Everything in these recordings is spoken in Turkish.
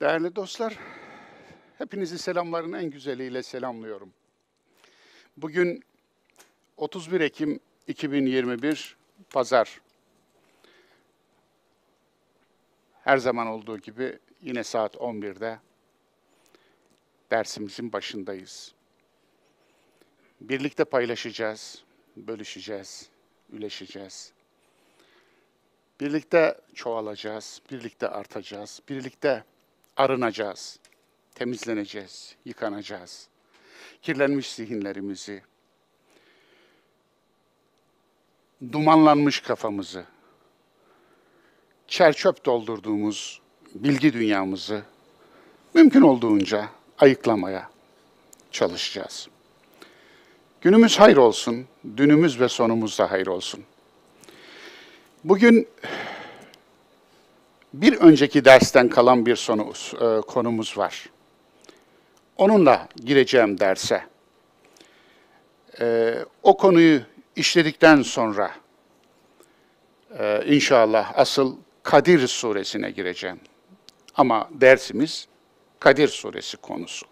Değerli dostlar, hepinizi selamların en güzeliyle selamlıyorum. Bugün 31 Ekim 2021 Pazar. Her zaman olduğu gibi yine saat 11'de dersimizin başındayız. Birlikte paylaşacağız, bölüşeceğiz, üleşeceğiz. Birlikte çoğalacağız, birlikte artacağız, birlikte arınacağız, temizleneceğiz, yıkanacağız. Kirlenmiş zihinlerimizi, dumanlanmış kafamızı, çerçöp doldurduğumuz bilgi dünyamızı mümkün olduğunca ayıklamaya çalışacağız. Günümüz hayır olsun, dünümüz ve sonumuz da hayır olsun. Bugün bir önceki dersten kalan bir sonu, e, konumuz var. Onunla gireceğim derse. E, o konuyu işledikten sonra e, inşallah asıl Kadir suresine gireceğim. Ama dersimiz Kadir suresi konusu.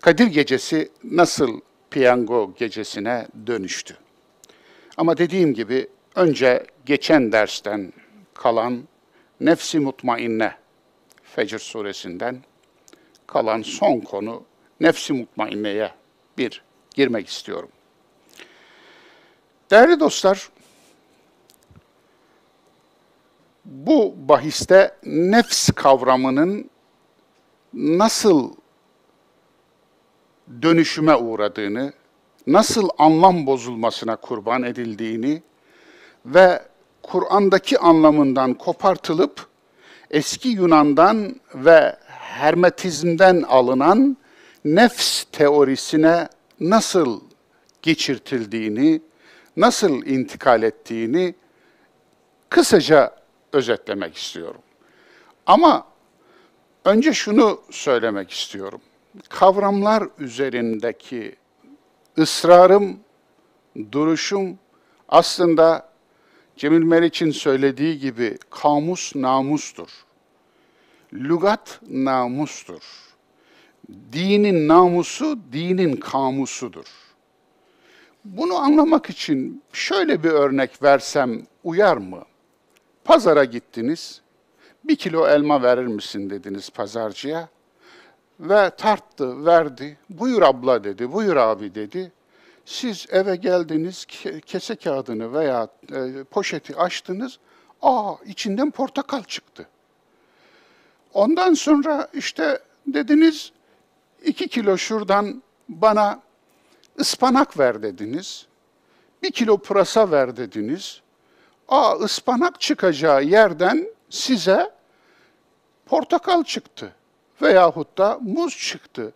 Kadir gecesi nasıl piyango gecesine dönüştü? Ama dediğim gibi önce geçen dersten kalan nefsi mutmainne Fecr suresinden kalan son konu nefsi mutmainneye bir girmek istiyorum. Değerli dostlar, bu bahiste nefs kavramının nasıl dönüşüme uğradığını, nasıl anlam bozulmasına kurban edildiğini ve Kur'an'daki anlamından kopartılıp eski Yunan'dan ve Hermetizm'den alınan nefs teorisine nasıl geçirtildiğini, nasıl intikal ettiğini kısaca özetlemek istiyorum. Ama önce şunu söylemek istiyorum. Kavramlar üzerindeki ısrarım, duruşum aslında Cemil Meriç'in söylediği gibi kamus namustur. Lugat namustur. Dinin namusu dinin kamusudur. Bunu anlamak için şöyle bir örnek versem uyar mı? Pazara gittiniz, bir kilo elma verir misin dediniz pazarcıya. Ve tarttı, verdi. Buyur abla dedi, buyur abi dedi. Siz eve geldiniz, kese kağıdını veya e, poşeti açtınız, aa içinden portakal çıktı. Ondan sonra işte dediniz, iki kilo şuradan bana ıspanak ver dediniz. Bir kilo pırasa ver dediniz. Aa ıspanak çıkacağı yerden size portakal çıktı veyahut da muz çıktı.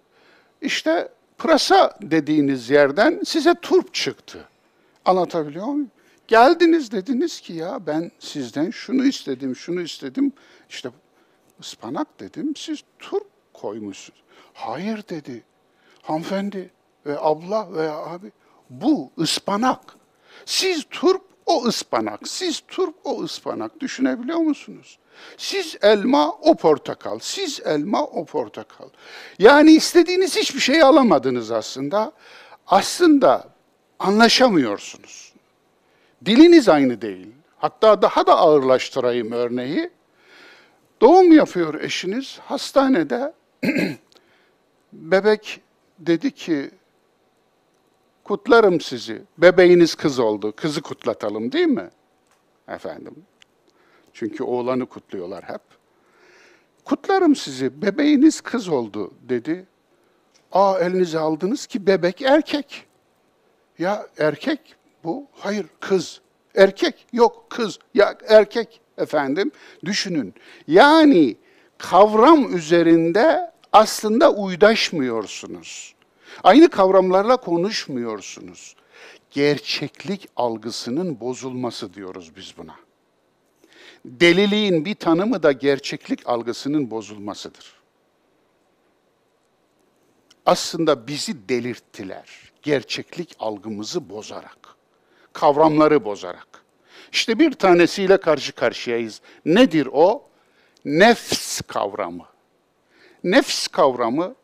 İşte pırasa dediğiniz yerden size turp çıktı. Anlatabiliyor muyum? Geldiniz dediniz ki ya ben sizden şunu istedim, şunu istedim. İşte ıspanak dedim, siz turp koymuşsunuz. Hayır dedi. Hanımefendi ve abla veya abi bu ıspanak. Siz turp, o ıspanak. Siz turp, o ıspanak. Düşünebiliyor musunuz? Siz elma, o portakal. Siz elma, o portakal. Yani istediğiniz hiçbir şey alamadınız aslında. Aslında anlaşamıyorsunuz. Diliniz aynı değil. Hatta daha da ağırlaştırayım örneği. Doğum yapıyor eşiniz hastanede. Bebek dedi ki, kutlarım sizi. Bebeğiniz kız oldu. Kızı kutlatalım değil mi? Efendim. Çünkü oğlanı kutluyorlar hep. Kutlarım sizi, bebeğiniz kız oldu dedi. Aa elinize aldınız ki bebek erkek. Ya erkek bu, hayır kız. Erkek, yok kız, ya erkek efendim. Düşünün. Yani kavram üzerinde aslında uydaşmıyorsunuz. Aynı kavramlarla konuşmuyorsunuz. Gerçeklik algısının bozulması diyoruz biz buna. Deliliğin bir tanımı da gerçeklik algısının bozulmasıdır. Aslında bizi delirttiler. Gerçeklik algımızı bozarak, kavramları bozarak. İşte bir tanesiyle karşı karşıyayız. Nedir o? Nefs kavramı. nefs kavramı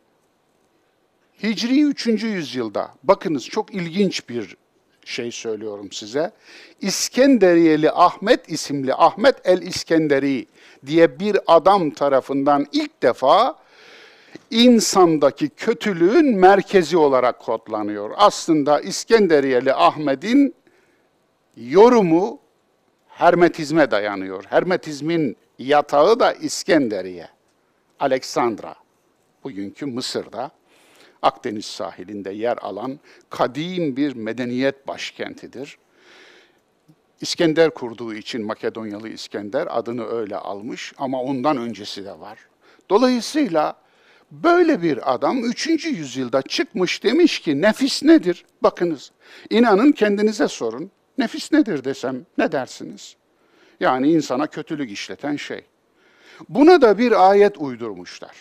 Hicri 3. yüzyılda, bakınız çok ilginç bir şey söylüyorum size. İskenderiyeli Ahmet isimli Ahmet el İskenderi diye bir adam tarafından ilk defa insandaki kötülüğün merkezi olarak kodlanıyor. Aslında İskenderiyeli Ahmet'in yorumu Hermetizme dayanıyor. Hermetizmin yatağı da İskenderiye, Aleksandra, bugünkü Mısır'da. Akdeniz sahilinde yer alan kadim bir medeniyet başkentidir. İskender kurduğu için Makedonyalı İskender adını öyle almış ama ondan öncesi de var. Dolayısıyla böyle bir adam 3. yüzyılda çıkmış demiş ki nefis nedir? Bakınız inanın kendinize sorun. Nefis nedir desem ne dersiniz? Yani insana kötülük işleten şey. Buna da bir ayet uydurmuşlar.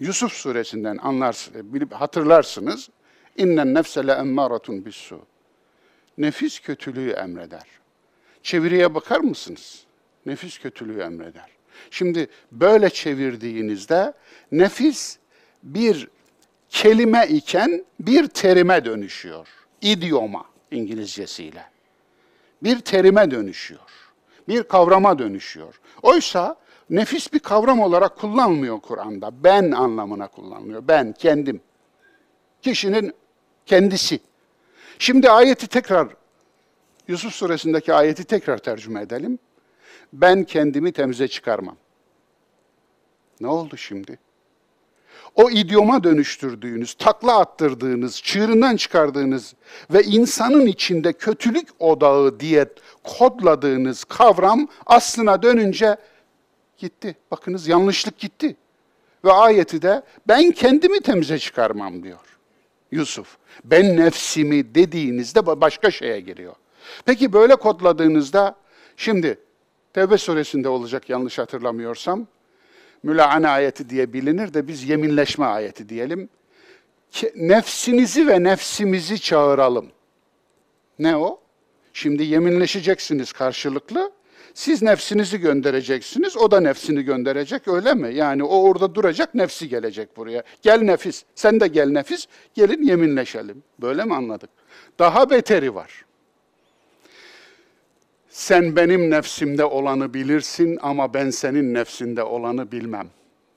Yusuf suresinden anlarsınız, bilip hatırlarsınız. İnnen nefse le emmâratun bissu. Nefis kötülüğü emreder. Çeviriye bakar mısınız? Nefis kötülüğü emreder. Şimdi böyle çevirdiğinizde nefis bir kelime iken bir terime dönüşüyor. İdioma İngilizcesiyle. Bir terime dönüşüyor. Bir kavrama dönüşüyor. Oysa nefis bir kavram olarak kullanılmıyor Kur'an'da. Ben anlamına kullanılıyor. Ben, kendim. Kişinin kendisi. Şimdi ayeti tekrar, Yusuf suresindeki ayeti tekrar tercüme edelim. Ben kendimi temize çıkarmam. Ne oldu şimdi? O idioma dönüştürdüğünüz, takla attırdığınız, çığırından çıkardığınız ve insanın içinde kötülük odağı diye kodladığınız kavram aslına dönünce gitti. Bakınız yanlışlık gitti. Ve ayeti de ben kendimi temize çıkarmam diyor Yusuf. Ben nefsimi dediğinizde başka şeye giriyor. Peki böyle kodladığınızda şimdi Tevbe suresinde olacak yanlış hatırlamıyorsam mülaane ayeti diye bilinir de biz yeminleşme ayeti diyelim. Nefsinizi ve nefsimizi çağıralım. Ne o? Şimdi yeminleşeceksiniz karşılıklı. Siz nefsinizi göndereceksiniz, o da nefsini gönderecek öyle mi? Yani o orada duracak, nefsi gelecek buraya. Gel nefis, sen de gel nefis, gelin yeminleşelim. Böyle mi anladık? Daha beteri var. Sen benim nefsimde olanı bilirsin ama ben senin nefsinde olanı bilmem.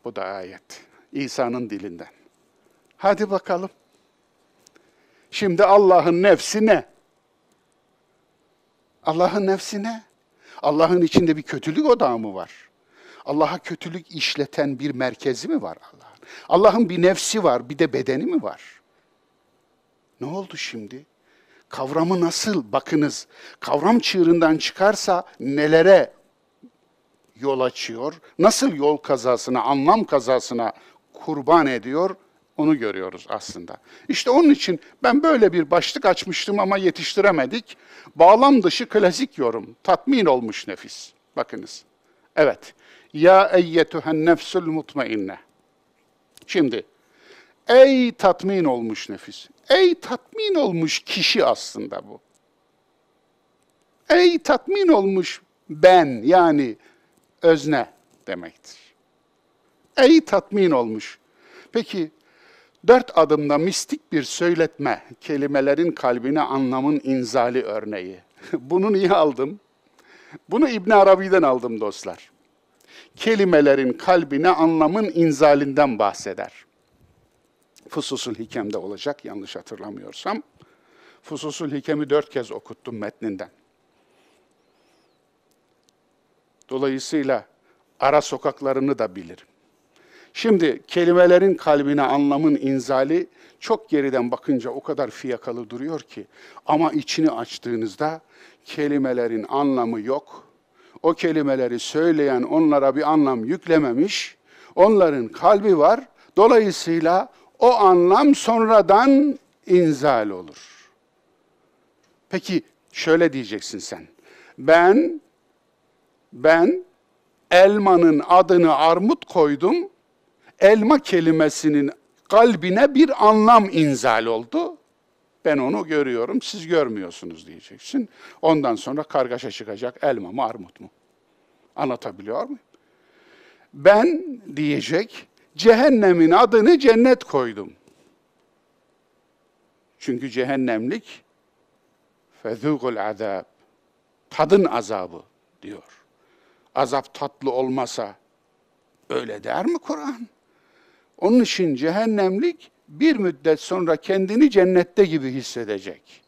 Bu da ayet. İsa'nın dilinden. Hadi bakalım. Şimdi Allah'ın nefsi ne? Allah'ın nefsi ne? Allah'ın içinde bir kötülük odağı mı var? Allah'a kötülük işleten bir merkezi mi var Allah'ın? Allah'ın bir nefsi var, bir de bedeni mi var? Ne oldu şimdi? Kavramı nasıl? Bakınız, kavram çığırından çıkarsa nelere yol açıyor? Nasıl yol kazasına, anlam kazasına kurban ediyor? Onu görüyoruz aslında. İşte onun için ben böyle bir başlık açmıştım ama yetiştiremedik. Bağlam dışı klasik yorum. Tatmin olmuş nefis. Bakınız. Evet. Ya eyyetühen nefsül mutmainne. Şimdi, ey tatmin olmuş nefis. Ey tatmin olmuş kişi aslında bu. Ey tatmin olmuş ben yani özne demektir. Ey tatmin olmuş. Peki dört adımda mistik bir söyletme, kelimelerin kalbine anlamın inzali örneği. Bunu niye aldım? Bunu İbn Arabi'den aldım dostlar. Kelimelerin kalbine anlamın inzalinden bahseder. Fususul Hikem'de olacak yanlış hatırlamıyorsam. Fususul Hikem'i dört kez okuttum metninden. Dolayısıyla ara sokaklarını da bilirim. Şimdi kelimelerin kalbine anlamın inzali çok geriden bakınca o kadar fiyakalı duruyor ki ama içini açtığınızda kelimelerin anlamı yok. O kelimeleri söyleyen onlara bir anlam yüklememiş. Onların kalbi var. Dolayısıyla o anlam sonradan inzal olur. Peki şöyle diyeceksin sen. Ben ben elmanın adını armut koydum. Elma kelimesinin kalbine bir anlam inzal oldu. Ben onu görüyorum, siz görmüyorsunuz diyeceksin. Ondan sonra kargaşa çıkacak elma mı armut mu? Anlatabiliyor muyum? Ben diyecek, cehennemin adını cennet koydum. Çünkü cehennemlik fezûgul azab. Tadın azabı diyor. Azap tatlı olmasa öyle der mi Kur'an? Onun için cehennemlik bir müddet sonra kendini cennette gibi hissedecek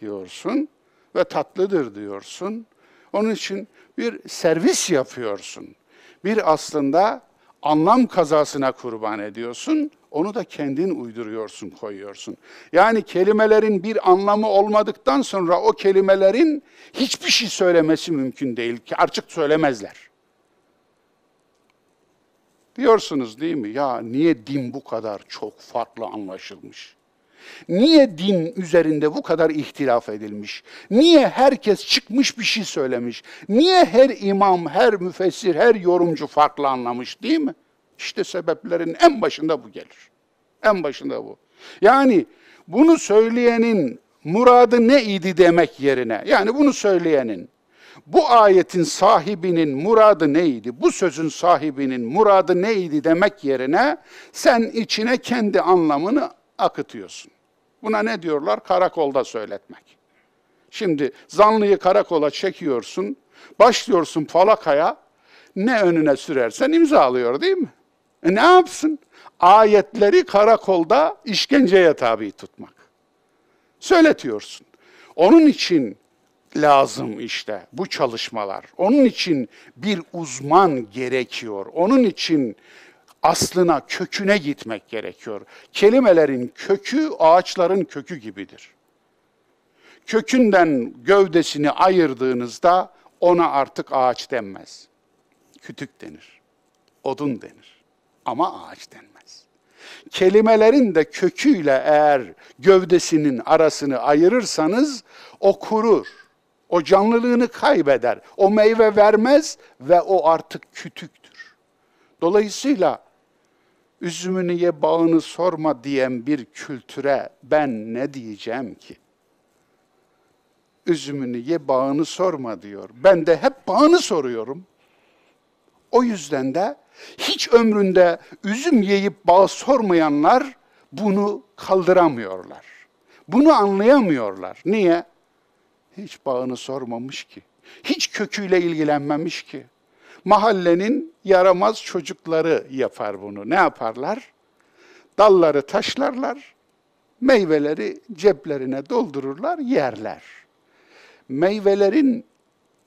diyorsun ve tatlıdır diyorsun. Onun için bir servis yapıyorsun. Bir aslında anlam kazasına kurban ediyorsun. Onu da kendin uyduruyorsun, koyuyorsun. Yani kelimelerin bir anlamı olmadıktan sonra o kelimelerin hiçbir şey söylemesi mümkün değil ki artık söylemezler. Diyorsunuz değil mi? Ya niye din bu kadar çok farklı anlaşılmış? Niye din üzerinde bu kadar ihtilaf edilmiş? Niye herkes çıkmış bir şey söylemiş? Niye her imam, her müfessir, her yorumcu farklı anlamış değil mi? İşte sebeplerin en başında bu gelir. En başında bu. Yani bunu söyleyenin muradı ne idi demek yerine, yani bunu söyleyenin, bu ayetin sahibinin muradı neydi, bu sözün sahibinin muradı neydi demek yerine sen içine kendi anlamını akıtıyorsun. Buna ne diyorlar? Karakolda söyletmek. Şimdi zanlıyı karakola çekiyorsun, başlıyorsun falakaya, ne önüne sürersen imzalıyor değil mi? E ne yapsın? Ayetleri karakolda işkenceye tabi tutmak. Söyletiyorsun. Onun için lazım işte bu çalışmalar. Onun için bir uzman gerekiyor. Onun için aslına, köküne gitmek gerekiyor. Kelimelerin kökü ağaçların kökü gibidir. Kökünden gövdesini ayırdığınızda ona artık ağaç denmez. Kütük denir. Odun denir. Ama ağaç denmez. Kelimelerin de köküyle eğer gövdesinin arasını ayırırsanız o kurur. O canlılığını kaybeder. O meyve vermez ve o artık kütüktür. Dolayısıyla üzümünü ye bağını sorma diyen bir kültüre ben ne diyeceğim ki? Üzümünü ye bağını sorma diyor. Ben de hep bağını soruyorum. O yüzden de hiç ömründe üzüm yiyip bağ sormayanlar bunu kaldıramıyorlar. Bunu anlayamıyorlar. Niye? Hiç bağını sormamış ki. Hiç köküyle ilgilenmemiş ki. Mahallenin yaramaz çocukları yapar bunu. Ne yaparlar? Dalları taşlarlar, meyveleri ceplerine doldururlar, yerler. Meyvelerin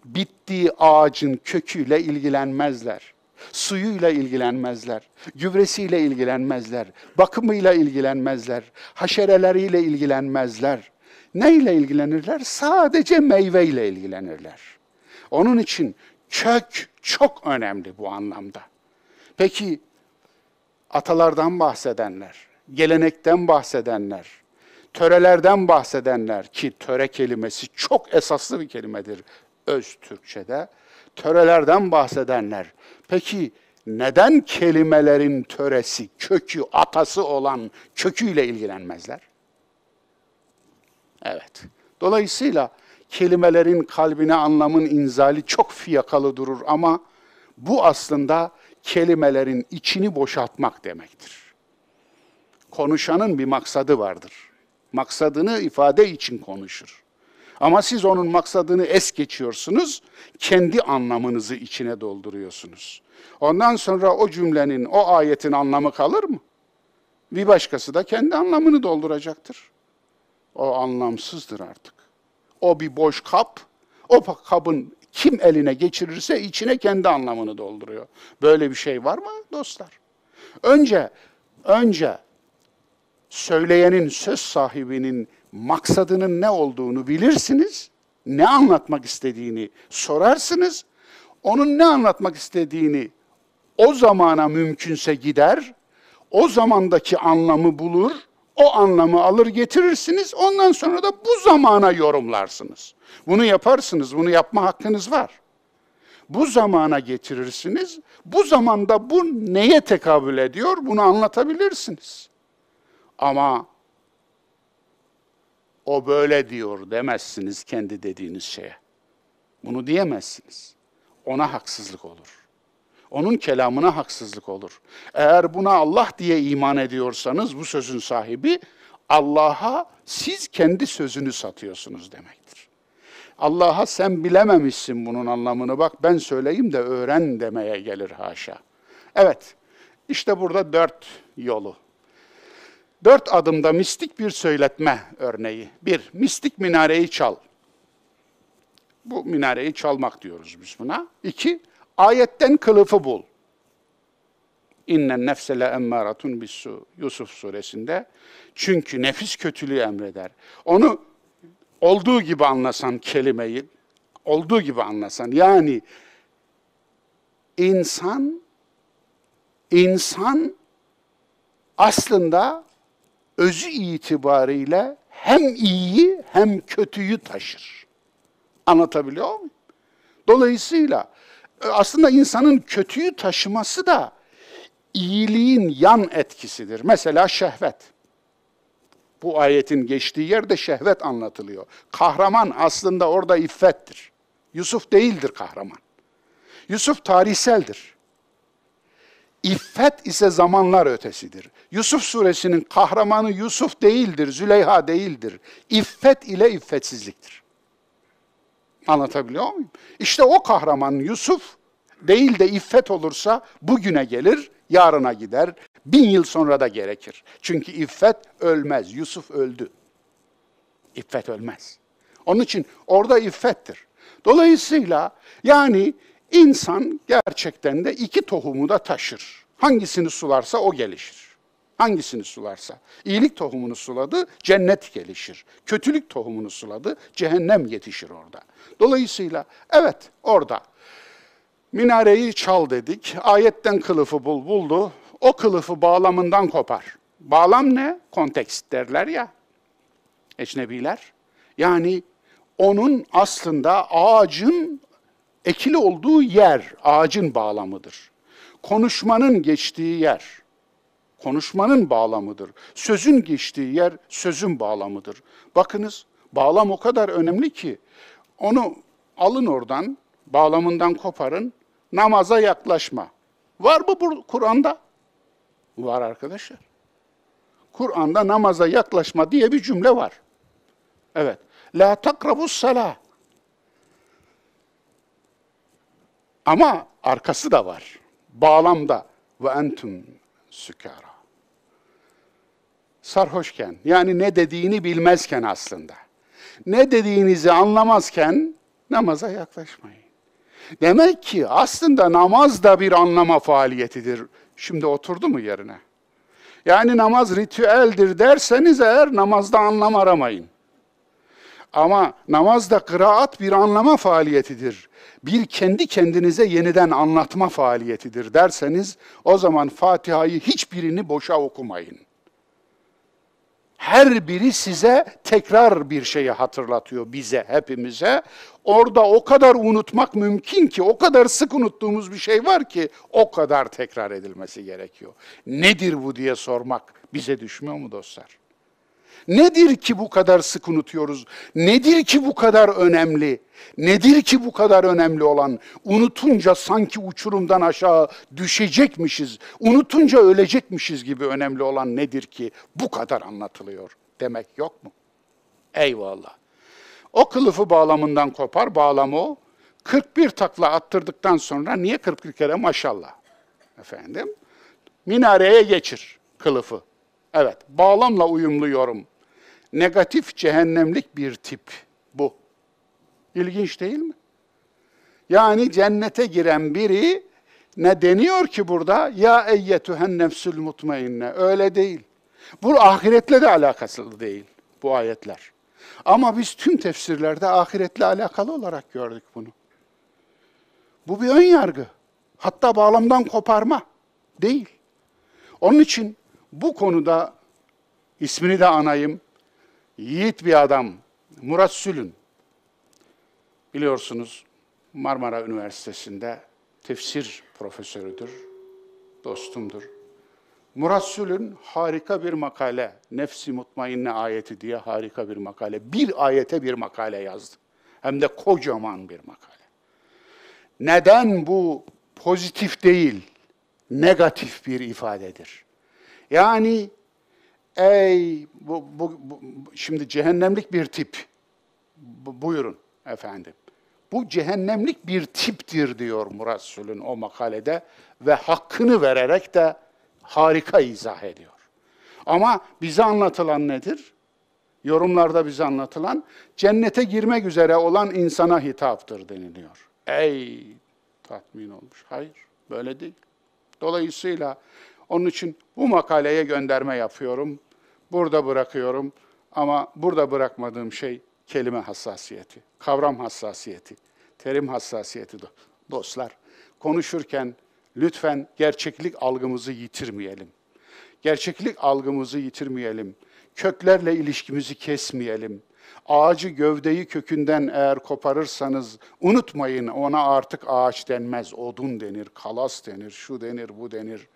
bittiği ağacın köküyle ilgilenmezler. Suyuyla ilgilenmezler, gübresiyle ilgilenmezler, bakımıyla ilgilenmezler, haşereleriyle ilgilenmezler. Neyle ilgilenirler? Sadece meyveyle ilgilenirler. Onun için kök çok önemli bu anlamda. Peki atalardan bahsedenler, gelenekten bahsedenler, törelerden bahsedenler ki töre kelimesi çok esaslı bir kelimedir öz Türkçe'de. Törelerden bahsedenler. Peki neden kelimelerin töresi, kökü, atası olan köküyle ilgilenmezler? Evet. Dolayısıyla kelimelerin kalbine anlamın inzali çok fiyakalı durur ama bu aslında kelimelerin içini boşaltmak demektir. Konuşanın bir maksadı vardır. Maksadını ifade için konuşur. Ama siz onun maksadını es geçiyorsunuz, kendi anlamınızı içine dolduruyorsunuz. Ondan sonra o cümlenin, o ayetin anlamı kalır mı? Bir başkası da kendi anlamını dolduracaktır. O anlamsızdır artık. O bir boş kap, o kabın kim eline geçirirse içine kendi anlamını dolduruyor. Böyle bir şey var mı dostlar? Önce, önce söyleyenin, söz sahibinin maksadının ne olduğunu bilirsiniz, ne anlatmak istediğini sorarsınız, onun ne anlatmak istediğini o zamana mümkünse gider, o zamandaki anlamı bulur, o anlamı alır getirirsiniz, ondan sonra da bu zamana yorumlarsınız. Bunu yaparsınız, bunu yapma hakkınız var. Bu zamana getirirsiniz, bu zamanda bu neye tekabül ediyor bunu anlatabilirsiniz. Ama o böyle diyor demezsiniz kendi dediğiniz şeye. Bunu diyemezsiniz. Ona haksızlık olur. Onun kelamına haksızlık olur. Eğer buna Allah diye iman ediyorsanız bu sözün sahibi Allah'a siz kendi sözünü satıyorsunuz demektir. Allah'a sen bilememişsin bunun anlamını bak ben söyleyeyim de öğren demeye gelir haşa. Evet, işte burada dört yolu. Dört adımda mistik bir söyletme örneği. Bir, mistik minareyi çal. Bu minareyi çalmak diyoruz biz buna. İki, ayetten kılıfı bul. İnnen nefse le emmâratun bissu. Yusuf suresinde. Çünkü nefis kötülüğü emreder. Onu olduğu gibi anlasan kelimeyi, olduğu gibi anlasan. Yani insan, insan aslında özü itibariyle hem iyiyi hem kötüyü taşır. Anlatabiliyor muyum? Dolayısıyla aslında insanın kötüyü taşıması da iyiliğin yan etkisidir. Mesela şehvet. Bu ayetin geçtiği yerde şehvet anlatılıyor. Kahraman aslında orada iffettir. Yusuf değildir kahraman. Yusuf tarihseldir. İffet ise zamanlar ötesidir. Yusuf suresinin kahramanı Yusuf değildir, Züleyha değildir. İffet ile iffetsizliktir. Anlatabiliyor muyum? İşte o kahraman Yusuf değil de iffet olursa bugüne gelir, yarına gider, bin yıl sonra da gerekir. Çünkü iffet ölmez, Yusuf öldü. İffet ölmez. Onun için orada iffettir. Dolayısıyla yani insan gerçekten de iki tohumu da taşır. Hangisini sularsa o gelişir. Hangisini sularsa. İyilik tohumunu suladı, cennet gelişir. Kötülük tohumunu suladı, cehennem yetişir orada. Dolayısıyla evet orada minareyi çal dedik, ayetten kılıfı bul buldu, o kılıfı bağlamından kopar. Bağlam ne? Kontekst derler ya, ecnebiler. Yani onun aslında ağacın ekili olduğu yer, ağacın bağlamıdır. Konuşmanın geçtiği yer, konuşmanın bağlamıdır. Sözün geçtiği yer sözün bağlamıdır. Bakınız bağlam o kadar önemli ki onu alın oradan, bağlamından koparın, namaza yaklaşma. Var mı bu Kur'an'da? Var arkadaşlar. Kur'an'da namaza yaklaşma diye bir cümle var. Evet. La takrabus salah. Ama arkası da var. Bağlamda ve entum sükara. Sarhoşken, yani ne dediğini bilmezken aslında. Ne dediğinizi anlamazken namaza yaklaşmayın. Demek ki aslında namaz da bir anlama faaliyetidir. Şimdi oturdu mu yerine? Yani namaz ritüeldir derseniz eğer namazda anlam aramayın. Ama namazda kıraat bir anlama faaliyetidir. Bir kendi kendinize yeniden anlatma faaliyetidir derseniz o zaman Fatiha'yı hiçbirini boşa okumayın. Her biri size tekrar bir şeyi hatırlatıyor bize, hepimize. Orada o kadar unutmak mümkün ki, o kadar sık unuttuğumuz bir şey var ki o kadar tekrar edilmesi gerekiyor. Nedir bu diye sormak bize düşmüyor mu dostlar? Nedir ki bu kadar sık unutuyoruz? Nedir ki bu kadar önemli? Nedir ki bu kadar önemli olan? Unutunca sanki uçurumdan aşağı düşecekmişiz, unutunca ölecekmişiz gibi önemli olan nedir ki bu kadar anlatılıyor demek yok mu? Eyvallah. O kılıfı bağlamından kopar, bağlamı o. 41 takla attırdıktan sonra niye 41 kere maşallah? Efendim? Minareye geçir kılıfı. Evet, bağlamla uyumlu yorum negatif cehennemlik bir tip bu. İlginç değil mi? Yani cennete giren biri ne deniyor ki burada? Ya eyyetühen nefsül mutmainne. Öyle değil. Bu ahiretle de alakası değil bu ayetler. Ama biz tüm tefsirlerde ahiretle alakalı olarak gördük bunu. Bu bir ön yargı. Hatta bağlamdan koparma değil. Onun için bu konuda ismini de anayım yiğit bir adam, Murat Sülün. Biliyorsunuz Marmara Üniversitesi'nde tefsir profesörüdür, dostumdur. Murat Sülün harika bir makale, Nefsi Mutmainne ayeti diye harika bir makale. Bir ayete bir makale yazdı. Hem de kocaman bir makale. Neden bu pozitif değil, negatif bir ifadedir. Yani ey bu, bu, bu şimdi cehennemlik bir tip. Bu, buyurun efendim. Bu cehennemlik bir tiptir diyor Murassul'ün o makalede ve hakkını vererek de harika izah ediyor. Ama bize anlatılan nedir? Yorumlarda bize anlatılan cennete girmek üzere olan insana hitaptır deniliyor. Ey tatmin olmuş. Hayır, böyle değil. Dolayısıyla onun için bu makaleye gönderme yapıyorum. Burada bırakıyorum ama burada bırakmadığım şey kelime hassasiyeti, kavram hassasiyeti, terim hassasiyeti dostlar. Konuşurken lütfen gerçeklik algımızı yitirmeyelim. Gerçeklik algımızı yitirmeyelim. Köklerle ilişkimizi kesmeyelim. Ağacı gövdeyi kökünden eğer koparırsanız unutmayın ona artık ağaç denmez, odun denir, kalas denir, şu denir, bu denir.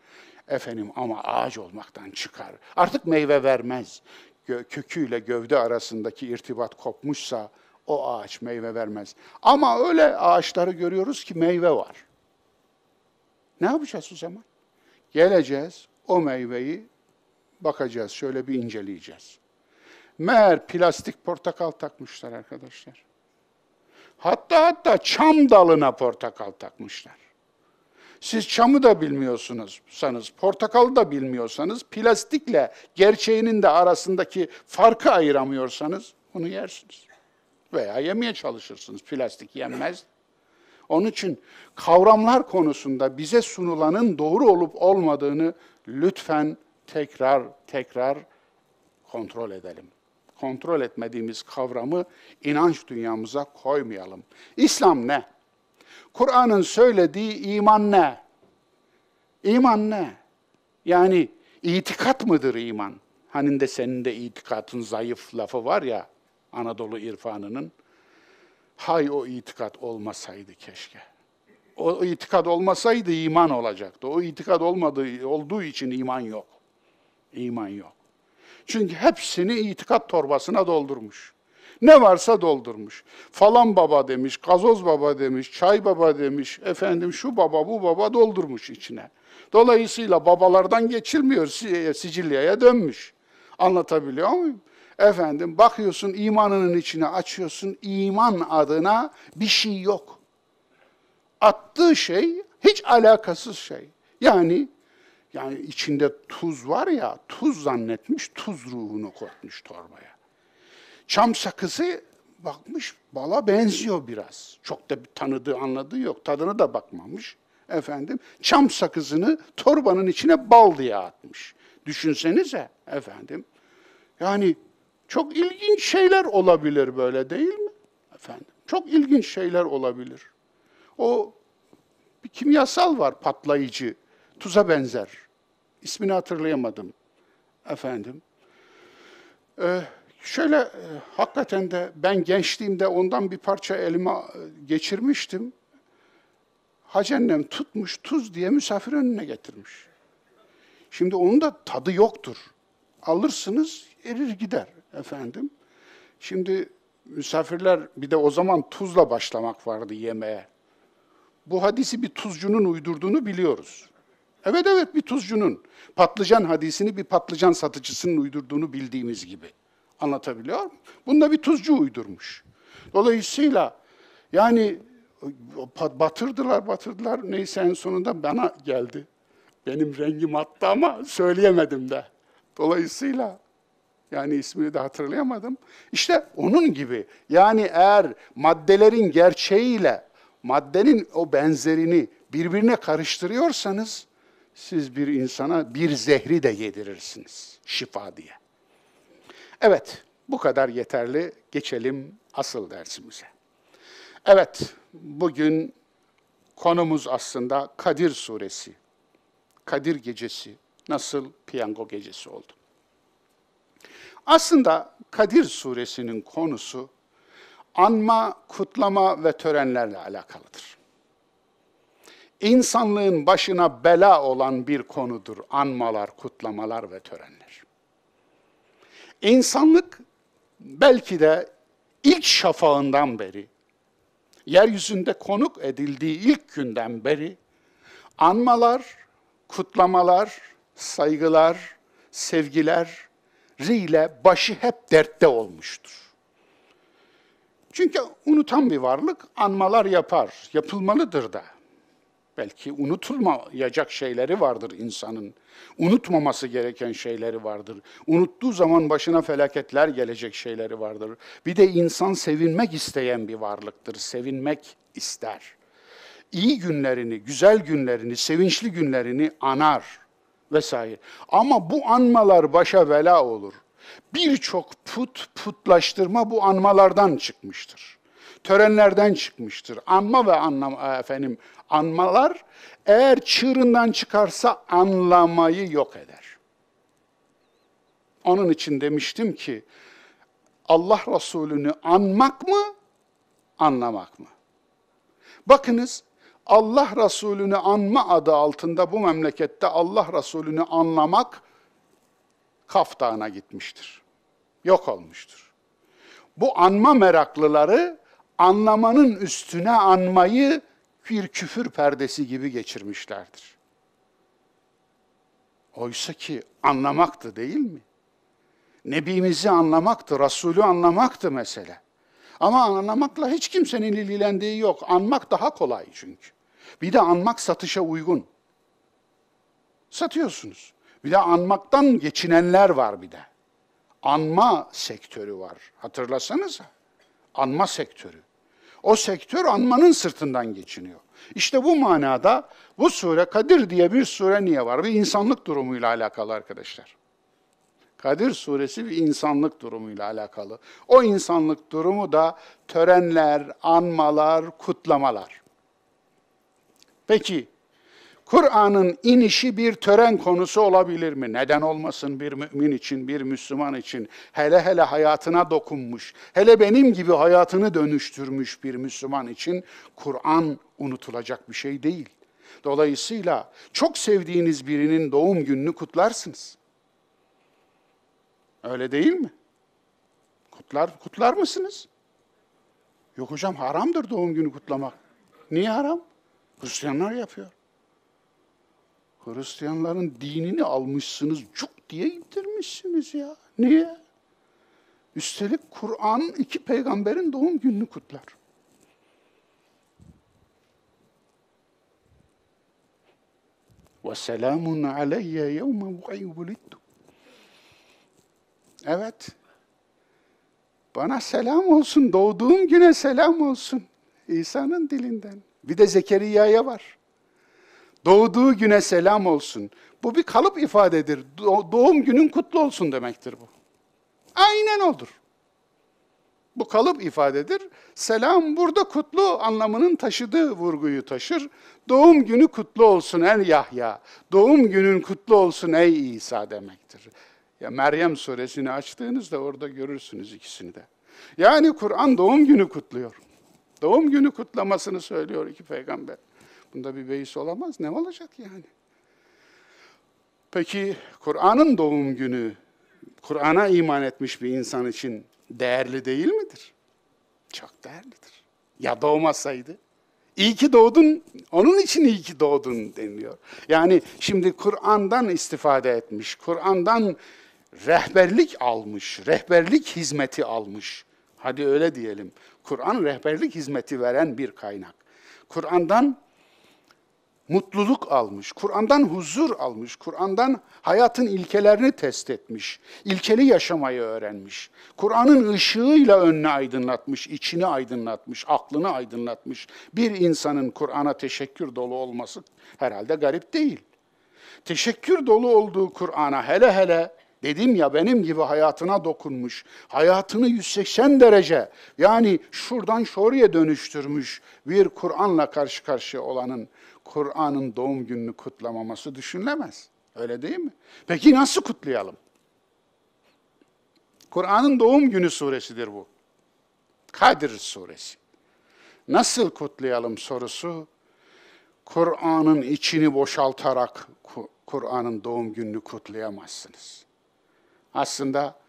Efendim ama ağaç olmaktan çıkar. Artık meyve vermez. Köküyle gövde arasındaki irtibat kopmuşsa o ağaç meyve vermez. Ama öyle ağaçları görüyoruz ki meyve var. Ne yapacağız o zaman? Geleceğiz, o meyveyi bakacağız, şöyle bir inceleyeceğiz. Meğer plastik portakal takmışlar arkadaşlar. Hatta hatta çam dalına portakal takmışlar. Siz çamı da bilmiyorsunuz, portakalı da bilmiyorsanız, plastikle gerçeğinin de arasındaki farkı ayıramıyorsanız bunu yersiniz. Veya yemeye çalışırsınız, plastik yenmez. Onun için kavramlar konusunda bize sunulanın doğru olup olmadığını lütfen tekrar tekrar kontrol edelim. Kontrol etmediğimiz kavramı inanç dünyamıza koymayalım. İslam ne? Kur'an'ın söylediği iman ne? İman ne? Yani itikat mıdır iman? Hani de senin de itikatın zayıf lafı var ya Anadolu irfanının. Hay o itikat olmasaydı keşke. O itikat olmasaydı iman olacaktı. O itikat olmadığı olduğu için iman yok. İman yok. Çünkü hepsini itikat torbasına doldurmuş. Ne varsa doldurmuş. Falan baba demiş, gazoz baba demiş, çay baba demiş, efendim şu baba bu baba doldurmuş içine. Dolayısıyla babalardan geçilmiyor, Sicilya'ya dönmüş. Anlatabiliyor muyum? Efendim bakıyorsun imanının içine açıyorsun, iman adına bir şey yok. Attığı şey hiç alakasız şey. Yani yani içinde tuz var ya, tuz zannetmiş, tuz ruhunu koymuş torbaya. Çam sakızı bakmış, bala benziyor biraz. Çok da bir tanıdığı, anladığı yok. Tadını da bakmamış. Efendim, çam sakızını torbanın içine bal diye atmış. Düşünsenize efendim. Yani çok ilginç şeyler olabilir böyle değil mi? Efendim, çok ilginç şeyler olabilir. O bir kimyasal var patlayıcı, tuza benzer. İsmini hatırlayamadım efendim. Ee, şöyle e, hakikaten de ben gençliğimde ondan bir parça elime e, geçirmiştim. Hacı annem tutmuş tuz diye misafir önüne getirmiş. Şimdi onun da tadı yoktur. Alırsınız erir gider efendim. Şimdi misafirler bir de o zaman tuzla başlamak vardı yemeğe. Bu hadisi bir tuzcunun uydurduğunu biliyoruz. Evet evet bir tuzcunun. Patlıcan hadisini bir patlıcan satıcısının uydurduğunu bildiğimiz gibi. Anlatabiliyor muyum? Bunda bir tuzcu uydurmuş. Dolayısıyla yani batırdılar batırdılar neyse en sonunda bana geldi. Benim rengim attı ama söyleyemedim de. Dolayısıyla yani ismini de hatırlayamadım. İşte onun gibi. Yani eğer maddelerin gerçeğiyle maddenin o benzerini birbirine karıştırıyorsanız siz bir insana bir zehri de yedirirsiniz şifa diye. Evet, bu kadar yeterli. Geçelim asıl dersimize. Evet, bugün konumuz aslında Kadir Suresi. Kadir Gecesi nasıl piyango gecesi oldu? Aslında Kadir Suresinin konusu anma, kutlama ve törenlerle alakalıdır. İnsanlığın başına bela olan bir konudur anmalar, kutlamalar ve törenler. İnsanlık belki de ilk şafağından beri, yeryüzünde konuk edildiği ilk günden beri Anmalar, kutlamalar, saygılar, sevgiler ile başı hep dertte olmuştur. Çünkü unutan bir varlık anmalar yapar, yapılmalıdır da. Belki unutulmayacak şeyleri vardır insanın. Unutmaması gereken şeyleri vardır. Unuttuğu zaman başına felaketler gelecek şeyleri vardır. Bir de insan sevinmek isteyen bir varlıktır. Sevinmek ister. İyi günlerini, güzel günlerini, sevinçli günlerini anar vesaire. Ama bu anmalar başa bela olur. Birçok put, putlaştırma bu anmalardan çıkmıştır. Törenlerden çıkmıştır. Anma ve anlam e, efendim anmalar eğer çığırından çıkarsa anlamayı yok eder. Onun için demiştim ki Allah Resulü'nü anmak mı, anlamak mı? Bakınız Allah Resulü'nü anma adı altında bu memlekette Allah Resulü'nü anlamak Kaf Dağı'na gitmiştir. Yok olmuştur. Bu anma meraklıları anlamanın üstüne anmayı bir küfür perdesi gibi geçirmişlerdir. Oysa ki anlamaktı değil mi? Nebimizi anlamaktı, Resulü anlamaktı mesele. Ama anlamakla hiç kimsenin ilgilendiği yok. Anmak daha kolay çünkü. Bir de anmak satışa uygun. Satıyorsunuz. Bir de anmaktan geçinenler var bir de. Anma sektörü var. Hatırlasanıza. Anma sektörü. O sektör anmanın sırtından geçiniyor. İşte bu manada bu sure Kadir diye bir sure niye var? Bir insanlık durumuyla alakalı arkadaşlar. Kadir suresi bir insanlık durumuyla alakalı. O insanlık durumu da törenler, anmalar, kutlamalar. Peki Kur'an'ın inişi bir tören konusu olabilir mi? Neden olmasın bir mümin için, bir Müslüman için? Hele hele hayatına dokunmuş, hele benim gibi hayatını dönüştürmüş bir Müslüman için Kur'an unutulacak bir şey değil. Dolayısıyla çok sevdiğiniz birinin doğum gününü kutlarsınız. Öyle değil mi? Kutlar, kutlar mısınız? Yok hocam haramdır doğum günü kutlamak. Niye haram? Hristiyanlar yapıyor. Hristiyanların dinini almışsınız, cuk diye indirmişsiniz ya. Niye? Üstelik Kur'an iki peygamberin doğum gününü kutlar. Ve selamun aleyye yevme vu'ibulittu. Evet. Bana selam olsun, doğduğum güne selam olsun. İsa'nın dilinden. Bir de Zekeriya'ya var. Doğduğu güne selam olsun. Bu bir kalıp ifadedir. Doğum günün kutlu olsun demektir bu. Aynen odur. Bu kalıp ifadedir. Selam burada kutlu anlamının taşıdığı vurguyu taşır. Doğum günü kutlu olsun ey Yahya. Doğum günün kutlu olsun ey İsa demektir. Ya Meryem suresini açtığınızda orada görürsünüz ikisini de. Yani Kur'an doğum günü kutluyor. Doğum günü kutlamasını söylüyor iki peygamber. Bunda bir beis olamaz. Ne olacak yani? Peki Kur'an'ın doğum günü, Kur'an'a iman etmiş bir insan için değerli değil midir? Çok değerlidir. Ya doğmasaydı? İyi ki doğdun, onun için iyi ki doğdun deniliyor. Yani şimdi Kur'an'dan istifade etmiş, Kur'an'dan rehberlik almış, rehberlik hizmeti almış. Hadi öyle diyelim. Kur'an rehberlik hizmeti veren bir kaynak. Kur'an'dan mutluluk almış, Kur'an'dan huzur almış, Kur'an'dan hayatın ilkelerini test etmiş, ilkeli yaşamayı öğrenmiş. Kur'an'ın ışığıyla önünü aydınlatmış, içini aydınlatmış, aklını aydınlatmış. Bir insanın Kur'an'a teşekkür dolu olması herhalde garip değil. Teşekkür dolu olduğu Kur'an'a hele hele Dedim ya benim gibi hayatına dokunmuş, hayatını 180 derece yani şuradan şuraya dönüştürmüş bir Kur'an'la karşı karşıya olanın Kur'an'ın doğum gününü kutlamaması düşünülemez. Öyle değil mi? Peki nasıl kutlayalım? Kur'an'ın doğum günü suresidir bu. Kadir suresi. Nasıl kutlayalım sorusu, Kur'an'ın içini boşaltarak Kur'an'ın doğum gününü kutlayamazsınız. Aslında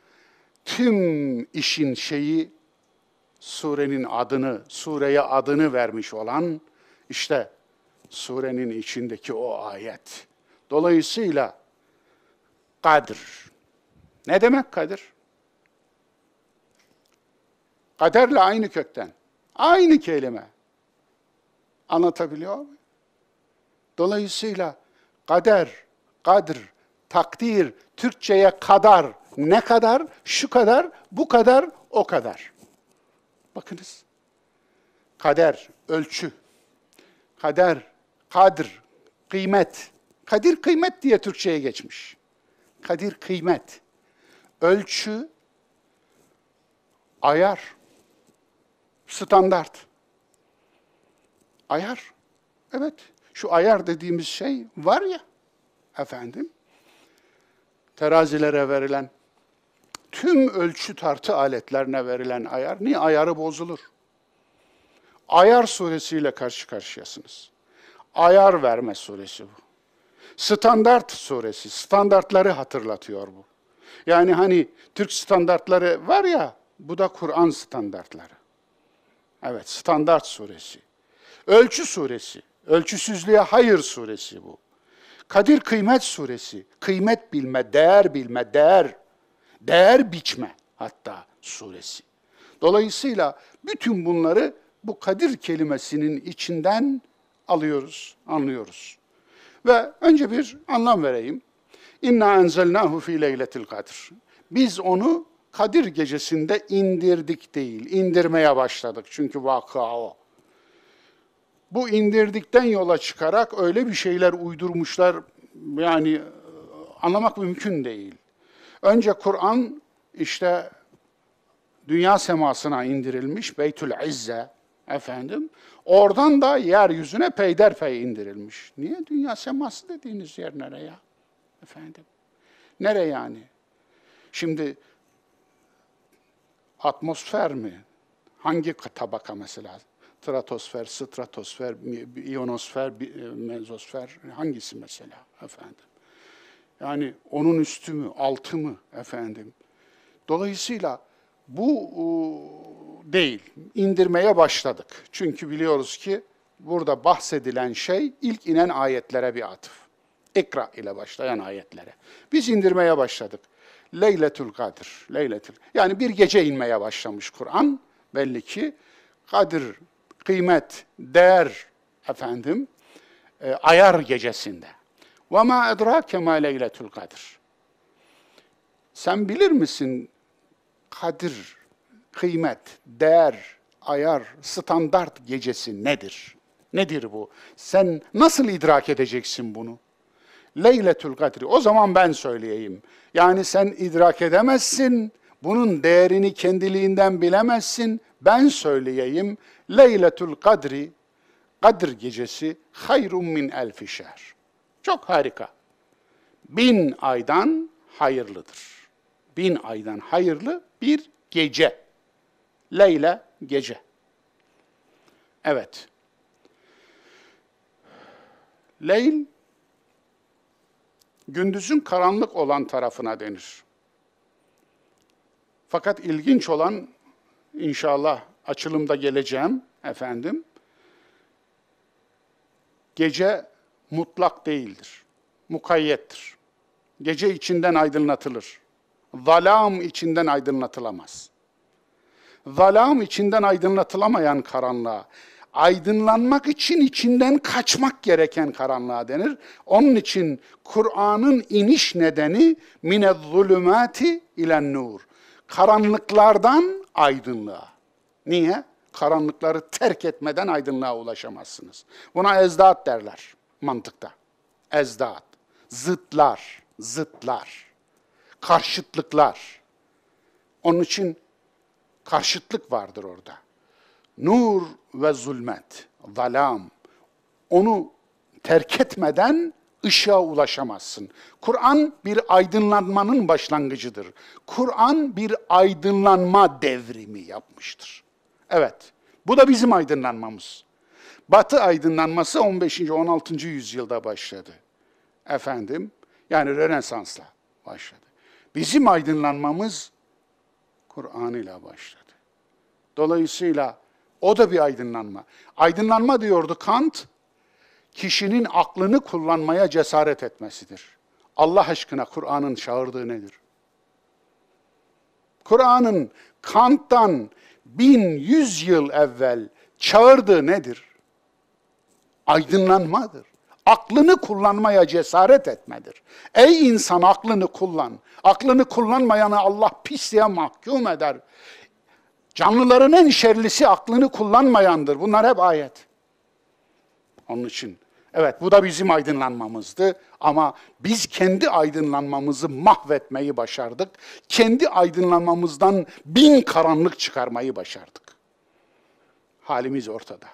tüm işin şeyi surenin adını, sureye adını vermiş olan işte surenin içindeki o ayet. Dolayısıyla kadir. Ne demek kadir? Kaderle aynı kökten. Aynı kelime. Anlatabiliyor muyum? Dolayısıyla kader, kadir, takdir, Türkçe'ye kadar, ne kadar, şu kadar, bu kadar, o kadar. Bakınız. Kader, ölçü. Kader, kadir, kıymet. Kadir kıymet diye Türkçe'ye geçmiş. Kadir kıymet. Ölçü, ayar, standart. Ayar. Evet. Şu ayar dediğimiz şey var ya efendim. Terazilere verilen tüm ölçü tartı aletlerine verilen ayar niye ayarı bozulur? Ayar suresiyle karşı karşıyasınız. Ayar verme suresi bu. Standart suresi, standartları hatırlatıyor bu. Yani hani Türk standartları var ya, bu da Kur'an standartları. Evet, standart suresi. Ölçü suresi. Ölçüsüzlüğe hayır suresi bu. Kadir kıymet suresi. Kıymet bilme, değer bilme, değer. Değer biçme hatta suresi. Dolayısıyla bütün bunları bu kadir kelimesinin içinden alıyoruz, anlıyoruz. Ve önce bir anlam vereyim. İnna enzelnahu fi leyletil kadr. Biz onu Kadir gecesinde indirdik değil, indirmeye başladık. Çünkü vaka o. Bu indirdikten yola çıkarak öyle bir şeyler uydurmuşlar, yani anlamak mümkün değil. Önce Kur'an işte dünya semasına indirilmiş, Beytül İzze efendim. Oradan da yeryüzüne peyderpey indirilmiş. Niye dünya seması dediğiniz yer nereye? Efendim. Nere yani? Şimdi atmosfer mi? Hangi tabaka mesela? Stratosfer, stratosfer, ionosfer, e, mezosfer hangisi mesela efendim? Yani onun üstü mü, altı mı efendim? Dolayısıyla bu değil. İndirmeye başladık. Çünkü biliyoruz ki burada bahsedilen şey ilk inen ayetlere bir atıf. İkra ile başlayan ayetlere. Biz indirmeye başladık. Leyletül Kadir. Leyletül. Yani bir gece inmeye başlamış Kur'an. Belli ki Kadir, kıymet, değer efendim e, ayar gecesinde. Ve ma edrake ma leyletül kadir. Sen bilir misin kadir, kıymet, değer, ayar, standart gecesi nedir? Nedir bu? Sen nasıl idrak edeceksin bunu? Leyletül Kadri. O zaman ben söyleyeyim. Yani sen idrak edemezsin, bunun değerini kendiliğinden bilemezsin. Ben söyleyeyim. Leyletül Kadri, Kadir gecesi hayrun min elfi şehr. Çok harika. Bin aydan hayırlıdır. Bin aydan hayırlı bir gece. Leyle gece. Evet. Leyl gündüzün karanlık olan tarafına denir. Fakat ilginç olan inşallah açılımda geleceğim efendim. Gece mutlak değildir. Mukayyettir. Gece içinden aydınlatılır. Zalam içinden aydınlatılamaz. Zalam içinden aydınlatılamayan karanlığa, aydınlanmak için içinden kaçmak gereken karanlığa denir. Onun için Kur'an'ın iniş nedeni mine zulümati ilen nur. Karanlıklardan aydınlığa. Niye? Karanlıkları terk etmeden aydınlığa ulaşamazsınız. Buna ezdat derler mantıkta. Ezdat. Zıtlar, zıtlar. Karşıtlıklar. Onun için karşıtlık vardır orada. Nur ve zulmet, zalam. Onu terk etmeden ışığa ulaşamazsın. Kur'an bir aydınlanmanın başlangıcıdır. Kur'an bir aydınlanma devrimi yapmıştır. Evet, bu da bizim aydınlanmamız. Batı aydınlanması 15. 16. yüzyılda başladı. Efendim, yani Rönesans'la başladı. Bizim aydınlanmamız Kur'an ile başladı. Dolayısıyla o da bir aydınlanma. Aydınlanma diyordu Kant, kişinin aklını kullanmaya cesaret etmesidir. Allah aşkına Kur'an'ın çağırdığı nedir? Kur'an'ın Kant'tan 1100 yıl evvel çağırdığı nedir? Aydınlanmadır. Aklını kullanmaya cesaret etmedir. Ey insan aklını kullan. Aklını kullanmayanı Allah pisliğe mahkum eder. Canlıların en şerlisi aklını kullanmayandır. Bunlar hep ayet. Onun için evet bu da bizim aydınlanmamızdı ama biz kendi aydınlanmamızı mahvetmeyi başardık. Kendi aydınlanmamızdan bin karanlık çıkarmayı başardık. Halimiz ortada.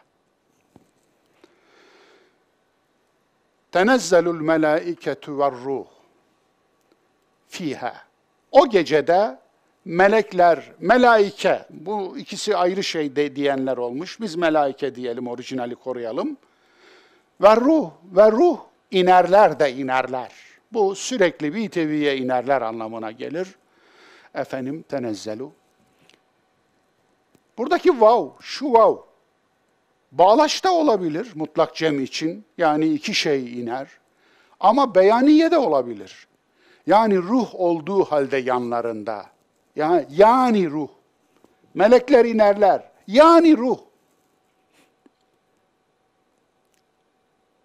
Tenezzelul melaiketu ve ruh fiha. O gecede melekler, melaike, bu ikisi ayrı şey de diyenler olmuş. Biz melaike diyelim, orijinali koruyalım. Ve ruh, ve ruh inerler de inerler. Bu sürekli bir teviye inerler anlamına gelir. Efendim tenezzelu. Buradaki vav, şu vav, bağlaç da olabilir mutlak cem için. Yani iki şey iner. Ama beyaniye de olabilir. Yani ruh olduğu halde yanlarında. Yani, yani ruh. Melekler inerler. Yani ruh.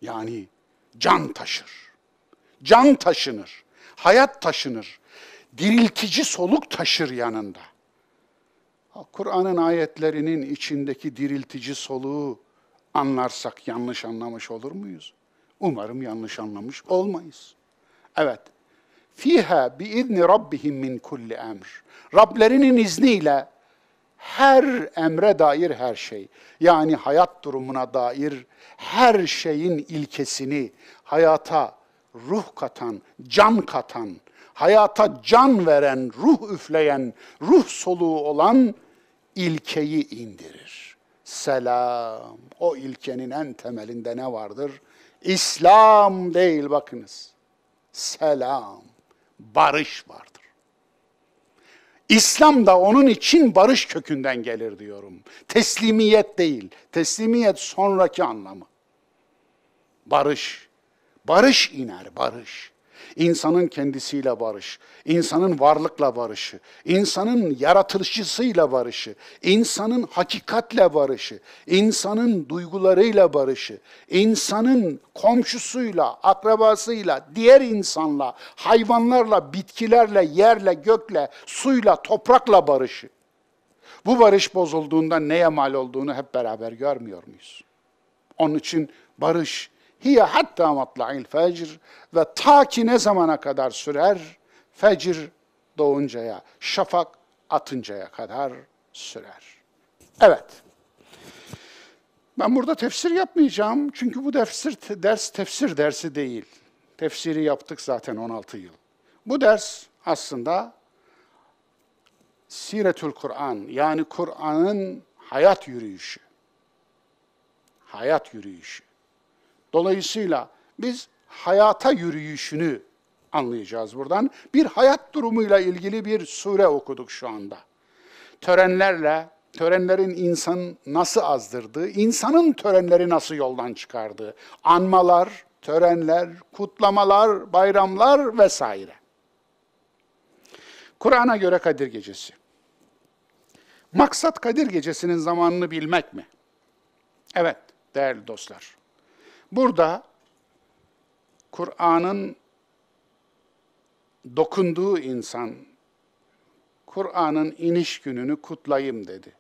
Yani can taşır. Can taşınır. Hayat taşınır. Diriltici soluk taşır yanında. Kur'an'ın ayetlerinin içindeki diriltici soluğu anlarsak yanlış anlamış olur muyuz? Umarım yanlış anlamış olmayız. Evet. Fiha bi izni rabbihim min kulli emr. Rablerinin izniyle her emre dair her şey, yani hayat durumuna dair her şeyin ilkesini, hayata ruh katan, can katan, hayata can veren, ruh üfleyen, ruh soluğu olan ilkeyi indirir. Selam. O ilkenin en temelinde ne vardır? İslam değil bakınız. Selam. Barış vardır. İslam da onun için barış kökünden gelir diyorum. Teslimiyet değil. Teslimiyet sonraki anlamı. Barış. Barış iner, barış insanın kendisiyle barış, insanın varlıkla barışı, insanın yaratılışçısıyla barışı, insanın hakikatle barışı, insanın duygularıyla barışı, insanın komşusuyla, akrabasıyla, diğer insanla, hayvanlarla, bitkilerle, yerle, gökle, suyla, toprakla barışı. Bu barış bozulduğunda neye mal olduğunu hep beraber görmüyor muyuz? Onun için barış, hiye hatta matla'il fecr ve ta ki ne zamana kadar sürer? Fecir doğuncaya, şafak atıncaya kadar sürer. Evet. Ben burada tefsir yapmayacağım çünkü bu tefsir ders tefsir dersi değil. Tefsiri yaptık zaten 16 yıl. Bu ders aslında Siretül Kur'an yani Kur'an'ın hayat yürüyüşü. Hayat yürüyüşü. Dolayısıyla biz hayata yürüyüşünü anlayacağız buradan. Bir hayat durumuyla ilgili bir sure okuduk şu anda. Törenlerle, törenlerin insan nasıl azdırdığı, insanın törenleri nasıl yoldan çıkardığı, anmalar, törenler, kutlamalar, bayramlar vesaire. Kur'an'a göre Kadir Gecesi. Maksat Kadir Gecesi'nin zamanını bilmek mi? Evet değerli dostlar. Burada Kur'an'ın dokunduğu insan, Kur'an'ın iniş gününü kutlayayım dedi.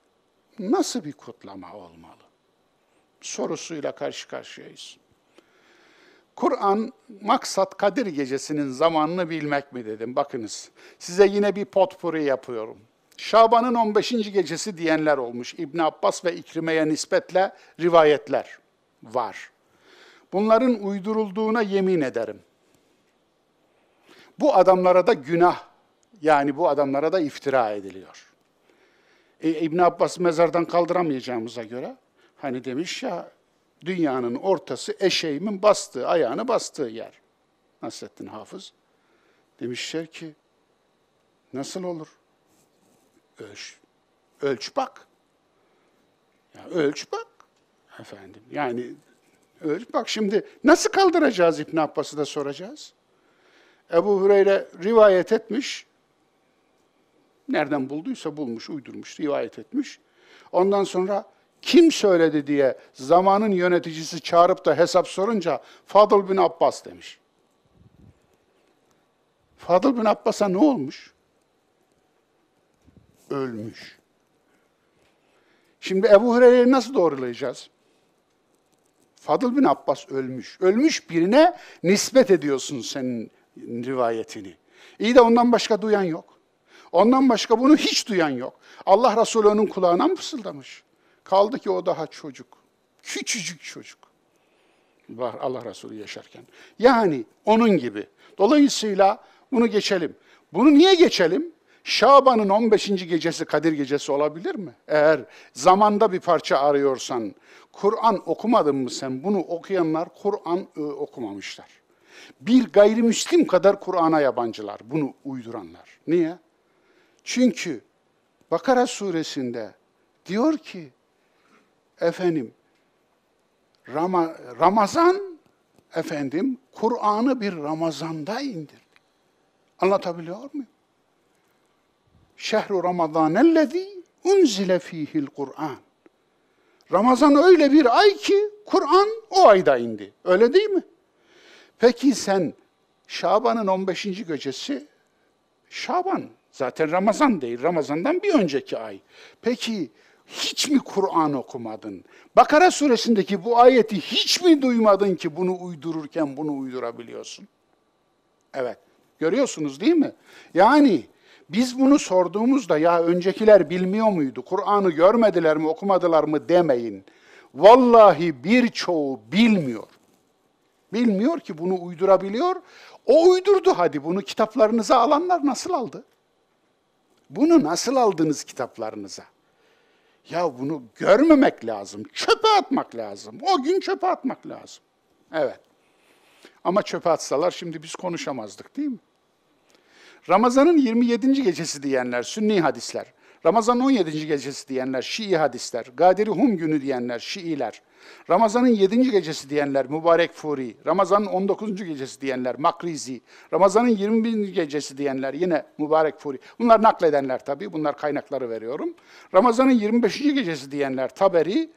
Nasıl bir kutlama olmalı? Sorusuyla karşı karşıyayız. Kur'an maksat Kadir Gecesi'nin zamanını bilmek mi dedim. Bakınız size yine bir potpuri yapıyorum. Şaban'ın 15. gecesi diyenler olmuş. İbn Abbas ve İkrime'ye nispetle rivayetler var. Bunların uydurulduğuna yemin ederim. Bu adamlara da günah, yani bu adamlara da iftira ediliyor. E, İbn Abbas mezardan kaldıramayacağımıza göre, hani demiş ya, dünyanın ortası eşeğimin bastığı, ayağını bastığı yer. Nasrettin Hafız. Demişler ki, nasıl olur? Ölç, ölç bak. Ya ölç bak efendim. Yani. Bak şimdi nasıl kaldıracağız İbn Abbas'ı da soracağız. Ebu Hureyre rivayet etmiş. Nereden bulduysa bulmuş, uydurmuş, rivayet etmiş. Ondan sonra kim söyledi diye zamanın yöneticisi çağırıp da hesap sorunca Fadıl bin Abbas demiş. Fadıl bin Abbas'a ne olmuş? Ölmüş. Şimdi Ebu Hureyre'yi nasıl doğrulayacağız? Fadıl bin Abbas ölmüş. Ölmüş birine nispet ediyorsun senin rivayetini. İyi de ondan başka duyan yok. Ondan başka bunu hiç duyan yok. Allah Resulü onun kulağına mı fısıldamış? Kaldı ki o daha çocuk. Küçücük çocuk. Allah Resulü yaşarken. Yani onun gibi. Dolayısıyla bunu geçelim. Bunu niye geçelim? Şaban'ın 15. gecesi Kadir gecesi olabilir mi? Eğer zamanda bir parça arıyorsan, Kur'an okumadın mı sen? Bunu okuyanlar Kur'an ıı, okumamışlar. Bir gayrimüslim kadar Kur'an'a yabancılar, bunu uyduranlar. Niye? Çünkü Bakara suresinde diyor ki, efendim, Rama, Ramazan, efendim, Kur'an'ı bir Ramazan'da indirdi. Anlatabiliyor muyum? Şehru Ramazanellezî unzile fîhil Kur'an. Ramazan öyle bir ay ki Kur'an o ayda indi. Öyle değil mi? Peki sen Şaban'ın 15. gecesi Şaban zaten Ramazan değil. Ramazan'dan bir önceki ay. Peki hiç mi Kur'an okumadın? Bakara suresindeki bu ayeti hiç mi duymadın ki bunu uydururken bunu uydurabiliyorsun? Evet. Görüyorsunuz değil mi? Yani biz bunu sorduğumuzda ya öncekiler bilmiyor muydu? Kur'an'ı görmediler mi, okumadılar mı demeyin. Vallahi birçoğu bilmiyor. Bilmiyor ki bunu uydurabiliyor. O uydurdu hadi bunu kitaplarınıza alanlar nasıl aldı? Bunu nasıl aldınız kitaplarınıza? Ya bunu görmemek lazım, çöpe atmak lazım. O gün çöpe atmak lazım. Evet. Ama çöpe atsalar şimdi biz konuşamazdık değil mi? Ramazan'ın 27. gecesi diyenler Sünni hadisler. Ramazan'ın 17. gecesi diyenler Şii hadisler. Gadiri Hum günü diyenler Şiiler. Ramazan'ın 7. gecesi diyenler Mübarek Furi. Ramazan'ın 19. gecesi diyenler Makrizi. Ramazan'ın 21. gecesi diyenler yine Mübarek Furi. Bunlar nakledenler tabii. Bunlar kaynakları veriyorum. Ramazan'ın 25. gecesi diyenler Taberi.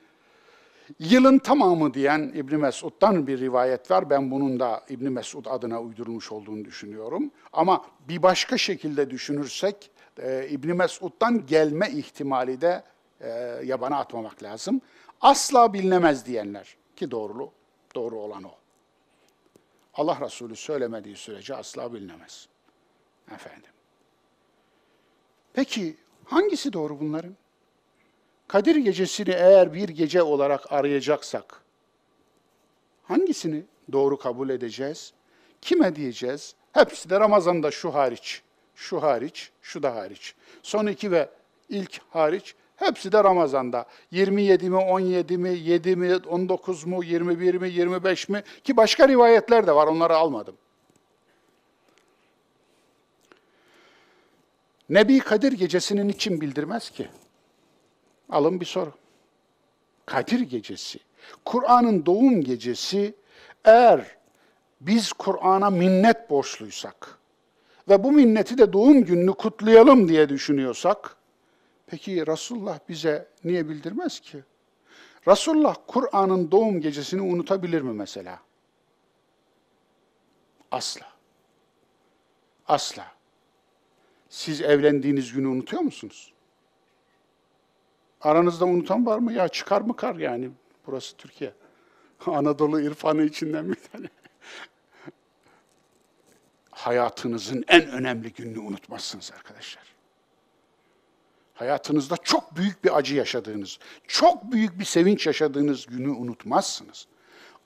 Yılın tamamı diyen İbn Mesud'dan bir rivayet var. Ben bunun da İbn Mesud adına uydurulmuş olduğunu düşünüyorum. Ama bir başka şekilde düşünürsek e, İbn Mesud'dan gelme ihtimali de e, yabana atmamak lazım. Asla bilinemez diyenler ki doğrulu, doğru olan o. Allah Resulü söylemediği sürece asla bilinemez. Efendim. Peki hangisi doğru bunların? Kadir gecesini eğer bir gece olarak arayacaksak, hangisini doğru kabul edeceğiz? Kime diyeceğiz? Hepsi de Ramazan'da şu hariç, şu hariç, şu da hariç. Son iki ve ilk hariç, hepsi de Ramazan'da. 27 mi, 17 mi, 7 mi, 19 mu, 21 mi, 25 mi? Ki başka rivayetler de var, onları almadım. Nebi Kadir gecesinin için bildirmez ki? Alın bir soru. Kadir gecesi, Kur'an'ın doğum gecesi eğer biz Kur'an'a minnet borçluysak ve bu minneti de doğum gününü kutlayalım diye düşünüyorsak, peki Resulullah bize niye bildirmez ki? Resulullah Kur'an'ın doğum gecesini unutabilir mi mesela? Asla. Asla. Siz evlendiğiniz günü unutuyor musunuz? Aranızda unutan var mı? Ya çıkar mı kar yani? Burası Türkiye. Anadolu irfanı içinden bir tane. Hayatınızın en önemli gününü unutmazsınız arkadaşlar. Hayatınızda çok büyük bir acı yaşadığınız, çok büyük bir sevinç yaşadığınız günü unutmazsınız.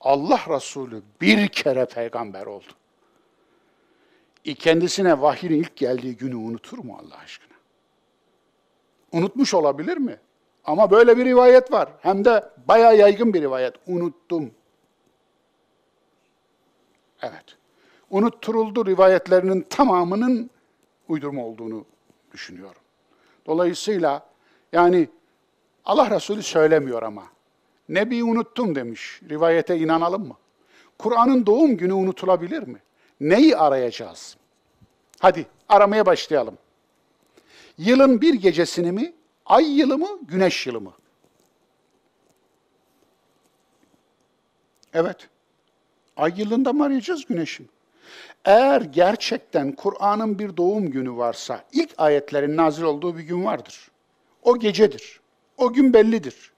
Allah Resulü bir kere peygamber oldu. Kendisine vahyin ilk geldiği günü unutur mu Allah aşkına? Unutmuş olabilir mi? Ama böyle bir rivayet var. Hem de bayağı yaygın bir rivayet. Unuttum. Evet. Unutturuldu rivayetlerinin tamamının uydurma olduğunu düşünüyorum. Dolayısıyla yani Allah Resulü söylemiyor ama. Nebi unuttum demiş. Rivayete inanalım mı? Kur'an'ın doğum günü unutulabilir mi? Neyi arayacağız? Hadi aramaya başlayalım. Yılın bir gecesini mi, ay yılı mı, güneş yılı mı? Evet. Ay yılında mı arayacağız güneşin? Eğer gerçekten Kur'an'ın bir doğum günü varsa, ilk ayetlerin nazil olduğu bir gün vardır. O gecedir. O gün bellidir.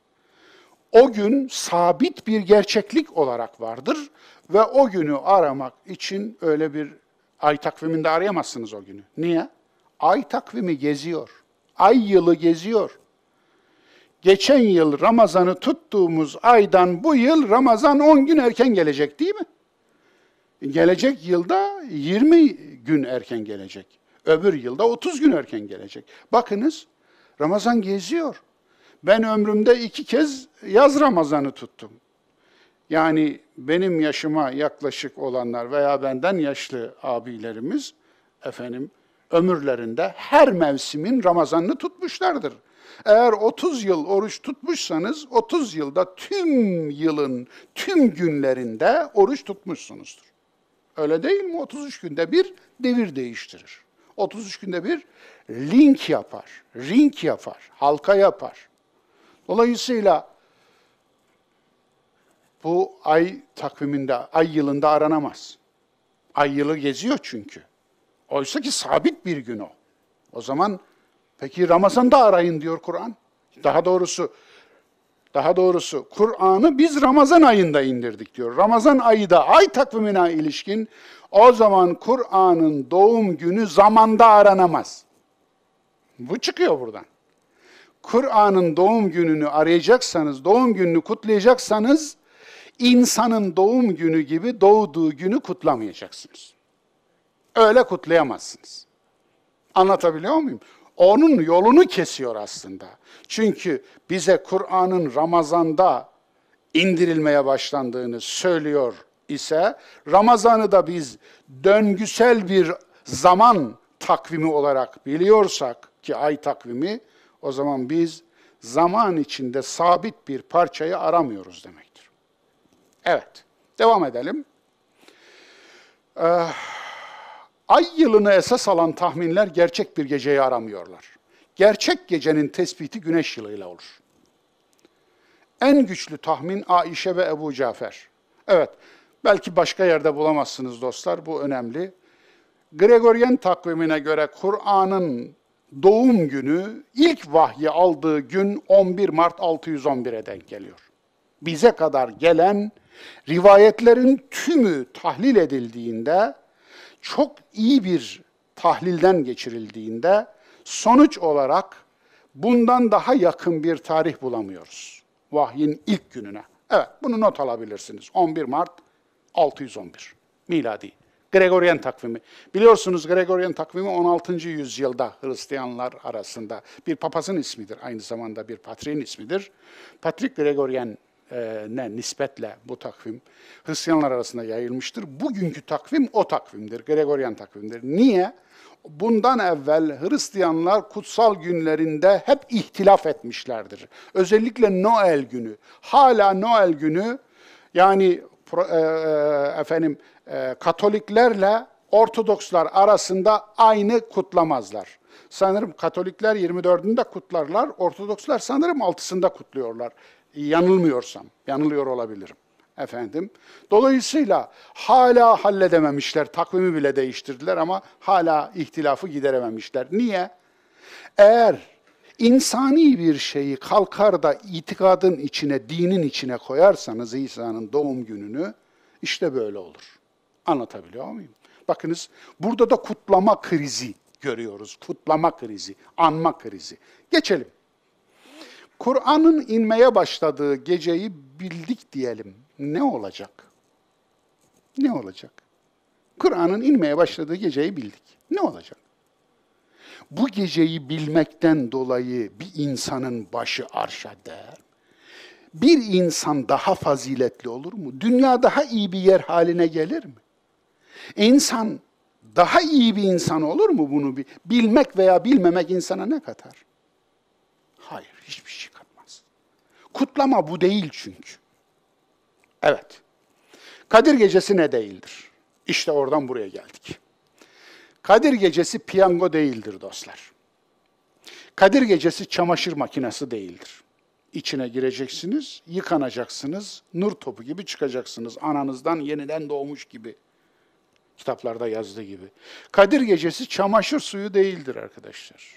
O gün sabit bir gerçeklik olarak vardır ve o günü aramak için öyle bir ay takviminde arayamazsınız o günü. Niye? Ay takvimi geziyor. Ay yılı geziyor. Geçen yıl Ramazan'ı tuttuğumuz aydan bu yıl Ramazan 10 gün erken gelecek değil mi? Gelecek yılda 20 gün erken gelecek. Öbür yılda 30 gün erken gelecek. Bakınız Ramazan geziyor. Ben ömrümde iki kez yaz Ramazan'ı tuttum. Yani benim yaşıma yaklaşık olanlar veya benden yaşlı abilerimiz efendim ömürlerinde her mevsimin Ramazan'ını tutmuşlardır. Eğer 30 yıl oruç tutmuşsanız 30 yılda tüm yılın tüm günlerinde oruç tutmuşsunuzdur. Öyle değil mi? 33 günde bir devir değiştirir. 33 günde bir link yapar, ring yapar, halka yapar. Dolayısıyla bu ay takviminde, ay yılında aranamaz. Ay yılı geziyor çünkü. Oysa ki sabit bir gün o. O zaman peki Ramazan'da arayın diyor Kur'an. Daha doğrusu daha doğrusu Kur'an'ı biz Ramazan ayında indirdik diyor. Ramazan ayı da ay takvimine ilişkin o zaman Kur'an'ın doğum günü zamanda aranamaz. Bu çıkıyor buradan. Kur'an'ın doğum gününü arayacaksanız, doğum gününü kutlayacaksanız insanın doğum günü gibi doğduğu günü kutlamayacaksınız. Öyle kutlayamazsınız. Anlatabiliyor muyum? Onun yolunu kesiyor aslında. Çünkü bize Kur'an'ın Ramazan'da indirilmeye başlandığını söylüyor ise Ramazan'ı da biz döngüsel bir zaman takvimi olarak biliyorsak ki ay takvimi o zaman biz zaman içinde sabit bir parçayı aramıyoruz demektir. Evet, devam edelim. Ee, ay yılını esas alan tahminler gerçek bir geceyi aramıyorlar. Gerçek gecenin tespiti güneş yılıyla olur. En güçlü tahmin Aişe ve Ebu Cafer. Evet, belki başka yerde bulamazsınız dostlar, bu önemli. Gregorian takvimine göre Kur'an'ın doğum günü ilk vahyi aldığı gün 11 Mart 611'e denk geliyor. Bize kadar gelen rivayetlerin tümü tahlil edildiğinde, çok iyi bir tahlilden geçirildiğinde sonuç olarak bundan daha yakın bir tarih bulamıyoruz. Vahyin ilk gününe. Evet, bunu not alabilirsiniz. 11 Mart 611 miladi. Gregorian takvimi. Biliyorsunuz Gregorian takvimi 16. yüzyılda Hristiyanlar arasında bir papazın ismidir. Aynı zamanda bir patriğin ismidir. Patrik Gregorian ne nispetle bu takvim Hristiyanlar arasında yayılmıştır. Bugünkü takvim o takvimdir, Gregorian takvimdir. Niye? Bundan evvel Hristiyanlar kutsal günlerinde hep ihtilaf etmişlerdir. Özellikle Noel günü. Hala Noel günü yani e, e, efendim e, Katoliklerle Ortodokslar arasında aynı kutlamazlar. Sanırım Katolikler 24'ünde kutlarlar, Ortodokslar sanırım 6'sında kutluyorlar. Yanılmıyorsam, yanılıyor olabilirim. Efendim. Dolayısıyla hala halledememişler, takvimi bile değiştirdiler ama hala ihtilafı giderememişler. Niye? Eğer insani bir şeyi kalkar da itikadın içine, dinin içine koyarsanız İsa'nın doğum gününü, işte böyle olur. Anlatabiliyor muyum? Bakınız burada da kutlama krizi görüyoruz. Kutlama krizi, anma krizi. Geçelim. Kur'an'ın inmeye başladığı geceyi bildik diyelim. Ne olacak? Ne olacak? Kur'an'ın inmeye başladığı geceyi bildik. Ne olacak? Bu geceyi bilmekten dolayı bir insanın başı arşa değer. Bir insan daha faziletli olur mu? Dünya daha iyi bir yer haline gelir mi? İnsan daha iyi bir insan olur mu bunu bilmek veya bilmemek insana ne katar? Hayır, hiçbir şey. Kutlama bu değil çünkü. Evet. Kadir Gecesi ne değildir? İşte oradan buraya geldik. Kadir Gecesi piyango değildir dostlar. Kadir Gecesi çamaşır makinesi değildir. İçine gireceksiniz, yıkanacaksınız, nur topu gibi çıkacaksınız. Ananızdan yeniden doğmuş gibi. Kitaplarda yazdığı gibi. Kadir Gecesi çamaşır suyu değildir arkadaşlar.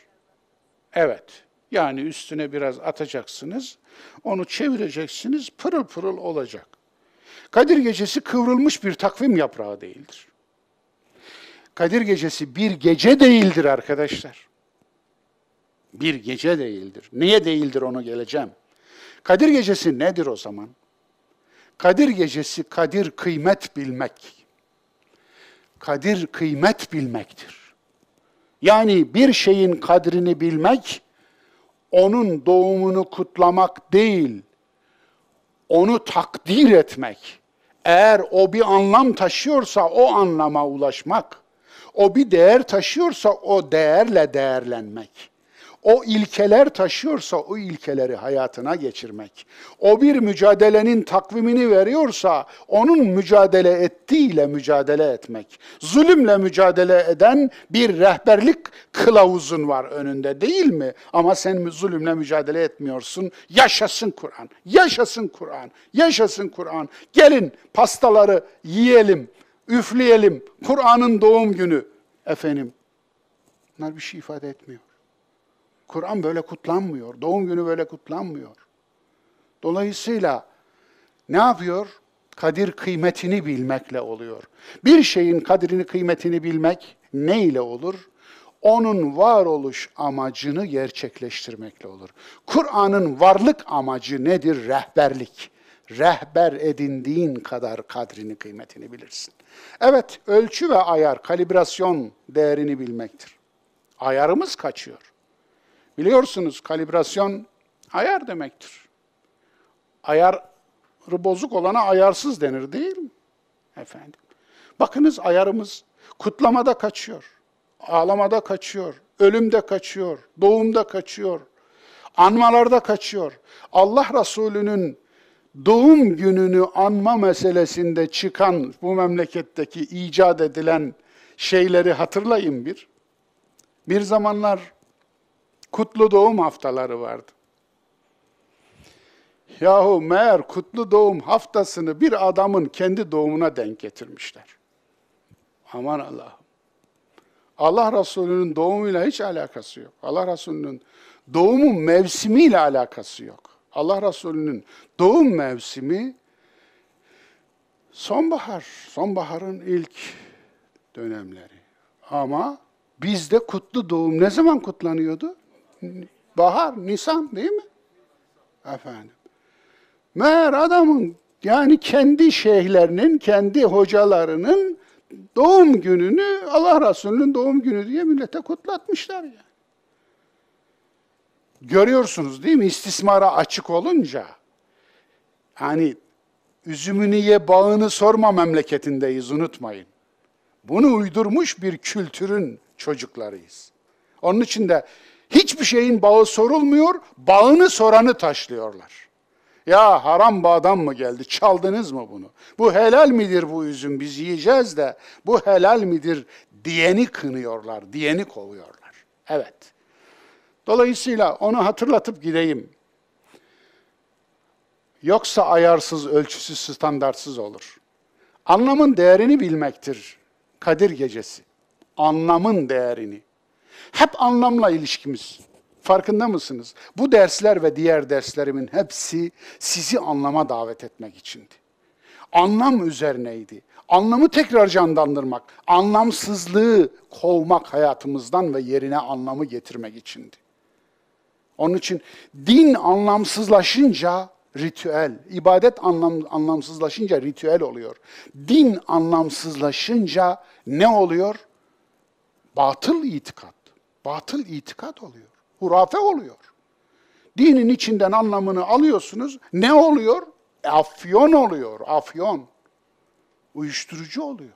Evet, yani üstüne biraz atacaksınız, onu çevireceksiniz, pırıl pırıl olacak. Kadir Gecesi kıvrılmış bir takvim yaprağı değildir. Kadir Gecesi bir gece değildir arkadaşlar. Bir gece değildir. Niye değildir onu geleceğim. Kadir Gecesi nedir o zaman? Kadir Gecesi kadir kıymet bilmek. Kadir kıymet bilmektir. Yani bir şeyin kadrini bilmek, onun doğumunu kutlamak değil, onu takdir etmek. Eğer o bir anlam taşıyorsa o anlama ulaşmak, o bir değer taşıyorsa o değerle değerlenmek o ilkeler taşıyorsa o ilkeleri hayatına geçirmek. O bir mücadelenin takvimini veriyorsa onun mücadele ettiğiyle mücadele etmek. Zulümle mücadele eden bir rehberlik kılavuzun var önünde değil mi? Ama sen zulümle mücadele etmiyorsun. Yaşasın Kur'an. Yaşasın Kur'an. Yaşasın Kur'an. Gelin pastaları yiyelim, üfleyelim. Kur'an'ın doğum günü. Efendim, bunlar bir şey ifade etmiyor. Kur'an böyle kutlanmıyor. Doğum günü böyle kutlanmıyor. Dolayısıyla ne yapıyor? Kadir kıymetini bilmekle oluyor. Bir şeyin kadrini kıymetini bilmek ne ile olur? Onun varoluş amacını gerçekleştirmekle olur. Kur'an'ın varlık amacı nedir? Rehberlik. Rehber edindiğin kadar kadrini kıymetini bilirsin. Evet, ölçü ve ayar, kalibrasyon değerini bilmektir. Ayarımız kaçıyor. Biliyorsunuz kalibrasyon ayar demektir. Ayarı bozuk olana ayarsız denir değil mi? Efendim. Bakınız ayarımız kutlamada kaçıyor. Ağlamada kaçıyor. Ölümde kaçıyor. Doğumda kaçıyor. Anmalarda kaçıyor. Allah Resulü'nün doğum gününü anma meselesinde çıkan bu memleketteki icat edilen şeyleri hatırlayın bir. Bir zamanlar kutlu doğum haftaları vardı. Yahu meğer kutlu doğum haftasını bir adamın kendi doğumuna denk getirmişler. Aman Allah'ım. Allah Resulü'nün doğumuyla hiç alakası yok. Allah Resulü'nün doğumun mevsimiyle alakası yok. Allah Resulü'nün doğum mevsimi sonbahar, sonbaharın ilk dönemleri. Ama bizde kutlu doğum ne zaman kutlanıyordu? Bahar, Nisan değil mi? Efendim. Meğer adamın yani kendi şeyhlerinin, kendi hocalarının doğum gününü Allah Resulü'nün doğum günü diye millete kutlatmışlar ya. Görüyorsunuz değil mi? İstismara açık olunca hani üzümünü ye bağını sorma memleketindeyiz unutmayın. Bunu uydurmuş bir kültürün çocuklarıyız. Onun için de Hiçbir şeyin bağı sorulmuyor, bağını soranı taşlıyorlar. Ya haram bağdan mı geldi, çaldınız mı bunu? Bu helal midir bu üzüm, biz yiyeceğiz de bu helal midir diyeni kınıyorlar, diyeni kovuyorlar. Evet. Dolayısıyla onu hatırlatıp gideyim. Yoksa ayarsız, ölçüsüz, standartsız olur. Anlamın değerini bilmektir Kadir Gecesi. Anlamın değerini. Hep anlamla ilişkimiz. Farkında mısınız? Bu dersler ve diğer derslerimin hepsi sizi anlama davet etmek içindi. Anlam üzerineydi. Anlamı tekrar canlandırmak, anlamsızlığı kovmak hayatımızdan ve yerine anlamı getirmek içindi. Onun için din anlamsızlaşınca ritüel, ibadet anlam, anlamsızlaşınca ritüel oluyor. Din anlamsızlaşınca ne oluyor? Batıl itikat batıl itikat oluyor. Hurafe oluyor. Dinin içinden anlamını alıyorsunuz. Ne oluyor? Afyon oluyor. Afyon. Uyuşturucu oluyor.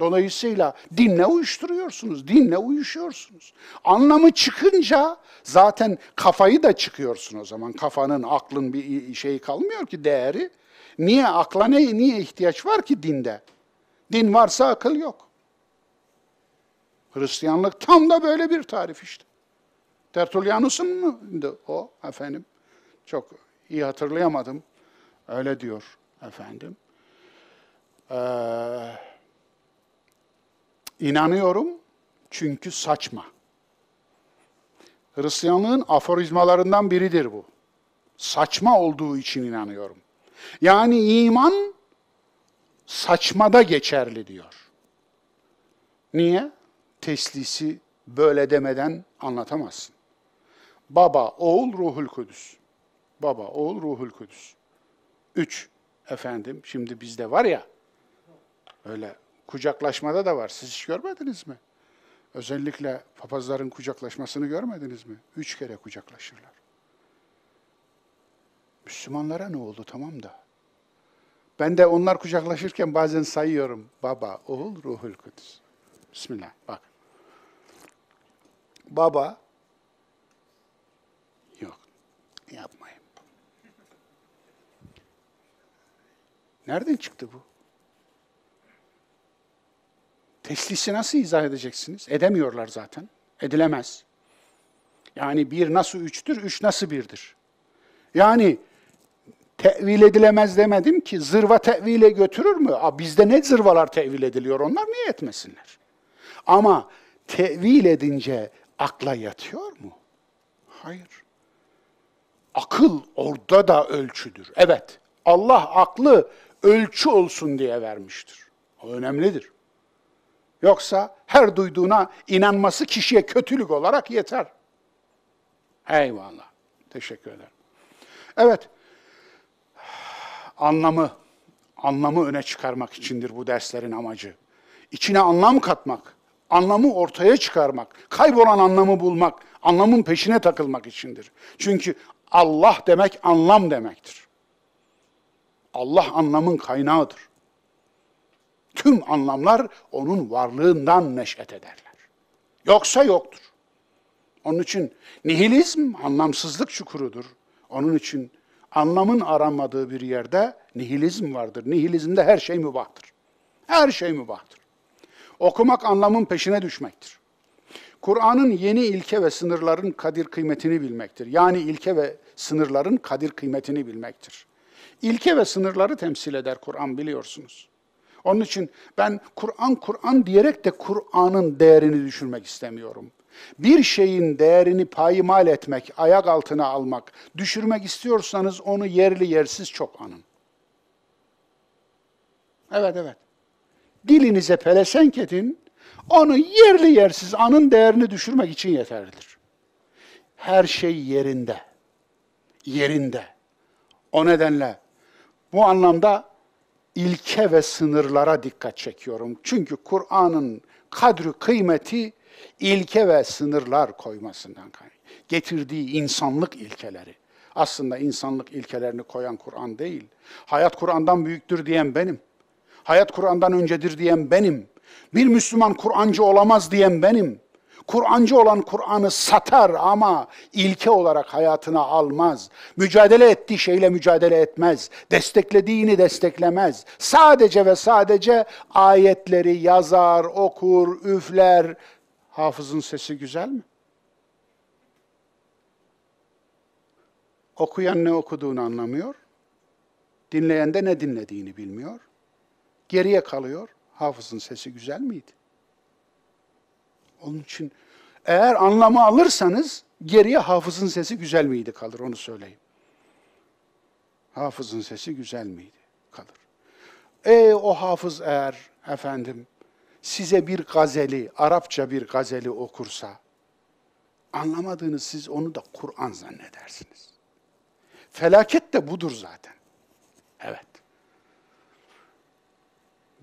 Dolayısıyla dinle uyuşturuyorsunuz, dinle uyuşuyorsunuz. Anlamı çıkınca zaten kafayı da çıkıyorsun o zaman. Kafanın, aklın bir şeyi kalmıyor ki değeri. Niye akla ne, niye ihtiyaç var ki dinde? Din varsa akıl yok. Hristiyanlık tam da böyle bir tarif işte. Tertullianus'un mu o efendim? Çok iyi hatırlayamadım. Öyle diyor efendim. Ee, inanıyorum çünkü saçma. Hristiyanlığın aforizmalarından biridir bu. Saçma olduğu için inanıyorum. Yani iman saçmada geçerli diyor. Niye? Teslisi böyle demeden anlatamazsın. Baba, oğul, ruhul kudüs. Baba, oğul, ruhul kudüs. Üç, efendim, şimdi bizde var ya, öyle kucaklaşmada da var. Siz hiç görmediniz mi? Özellikle papazların kucaklaşmasını görmediniz mi? Üç kere kucaklaşırlar. Müslümanlara ne oldu tamam da? Ben de onlar kucaklaşırken bazen sayıyorum. Baba, oğul, ruhul kudüs. Bismillah, bak. Baba, yok, yapmayın. Nereden çıktı bu? Teslisi nasıl izah edeceksiniz? Edemiyorlar zaten. Edilemez. Yani bir nasıl üçtür, üç nasıl birdir? Yani tevil edilemez demedim ki zırva tevile götürür mü? Aa, bizde ne zırvalar tevil ediliyor onlar niye etmesinler? Ama tevil edince akla yatıyor mu? Hayır. Akıl orada da ölçüdür. Evet, Allah aklı ölçü olsun diye vermiştir. O önemlidir. Yoksa her duyduğuna inanması kişiye kötülük olarak yeter. Eyvallah. Teşekkür ederim. Evet, anlamı, anlamı öne çıkarmak içindir bu derslerin amacı. İçine anlam katmak, anlamı ortaya çıkarmak, kaybolan anlamı bulmak, anlamın peşine takılmak içindir. Çünkü Allah demek anlam demektir. Allah anlamın kaynağıdır. Tüm anlamlar onun varlığından neşet ederler. Yoksa yoktur. Onun için nihilizm anlamsızlık çukurudur. Onun için anlamın aranmadığı bir yerde nihilizm vardır. Nihilizmde her şey mübahtır. Her şey mübahtır. Okumak anlamın peşine düşmektir. Kur'an'ın yeni ilke ve sınırların kadir kıymetini bilmektir. Yani ilke ve sınırların kadir kıymetini bilmektir. İlke ve sınırları temsil eder Kur'an biliyorsunuz. Onun için ben Kur'an Kur'an diyerek de Kur'an'ın değerini düşürmek istemiyorum. Bir şeyin değerini payimal etmek, ayak altına almak, düşürmek istiyorsanız onu yerli yersiz çok anın. Evet evet. Dilinize pelesenk edin, onu yerli yersiz anın değerini düşürmek için yeterlidir. Her şey yerinde. Yerinde. O nedenle bu anlamda ilke ve sınırlara dikkat çekiyorum. Çünkü Kur'an'ın kadri kıymeti ilke ve sınırlar koymasından kaynaklı. Getirdiği insanlık ilkeleri. Aslında insanlık ilkelerini koyan Kur'an değil. Hayat Kur'an'dan büyüktür diyen benim. Hayat Kur'an'dan öncedir diyen benim. Bir Müslüman Kur'ancı olamaz diyen benim. Kur'ancı olan Kur'an'ı satar ama ilke olarak hayatına almaz. Mücadele ettiği şeyle mücadele etmez. Desteklediğini desteklemez. Sadece ve sadece ayetleri yazar, okur, üfler. Hafızın sesi güzel mi? Okuyan ne okuduğunu anlamıyor. Dinleyen de ne dinlediğini bilmiyor. Geriye kalıyor. Hafızın sesi güzel miydi? Onun için eğer anlamı alırsanız geriye hafızın sesi güzel miydi kalır onu söyleyeyim. Hafızın sesi güzel miydi kalır. E o hafız eğer efendim size bir gazeli, Arapça bir gazeli okursa anlamadığınız siz onu da Kur'an zannedersiniz. Felaket de budur zaten.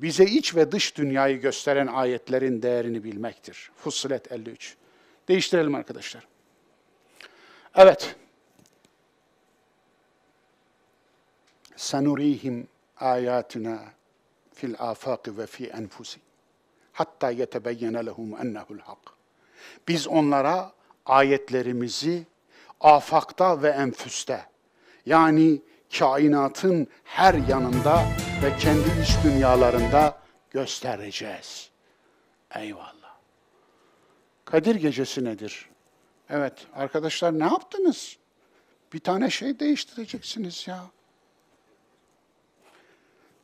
Bize iç ve dış dünyayı gösteren ayetlerin değerini bilmektir. Fussilet 53. Değiştirelim arkadaşlar. Evet. Sanurihim ayatuna fil afaq ve fi enfusi. hatta yetebeyyene lehum ennehu'l hak. Biz onlara ayetlerimizi afakta ve enfüste yani kainatın her yanında ve kendi iç dünyalarında göstereceğiz. Eyvallah. Kadir gecesi nedir? Evet arkadaşlar ne yaptınız? Bir tane şey değiştireceksiniz ya.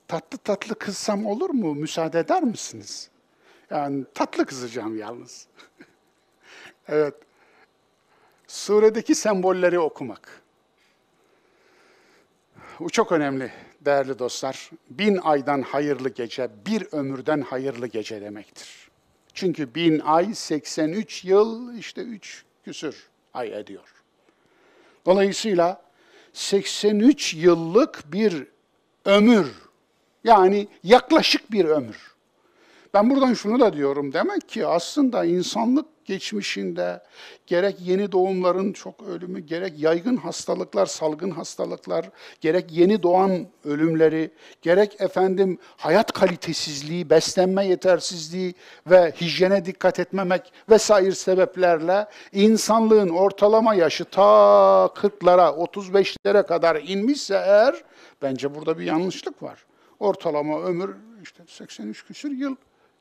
Tatlı tatlı kızsam olur mu? Müsaade eder misiniz? Yani tatlı kızacağım yalnız. evet. Suredeki sembolleri okumak. Bu çok önemli değerli dostlar. Bin aydan hayırlı gece, bir ömürden hayırlı gece demektir. Çünkü bin ay 83 yıl işte 3 küsür ay ediyor. Dolayısıyla 83 yıllık bir ömür, yani yaklaşık bir ömür. Ben buradan şunu da diyorum, demek ki aslında insanlık geçmişinde gerek yeni doğumların çok ölümü, gerek yaygın hastalıklar, salgın hastalıklar, gerek yeni doğan ölümleri, gerek efendim hayat kalitesizliği, beslenme yetersizliği ve hijyene dikkat etmemek vesaire sebeplerle insanlığın ortalama yaşı ta 40'lara, 35'lere kadar inmişse eğer bence burada bir yanlışlık var. Ortalama ömür işte 83 küsür yıl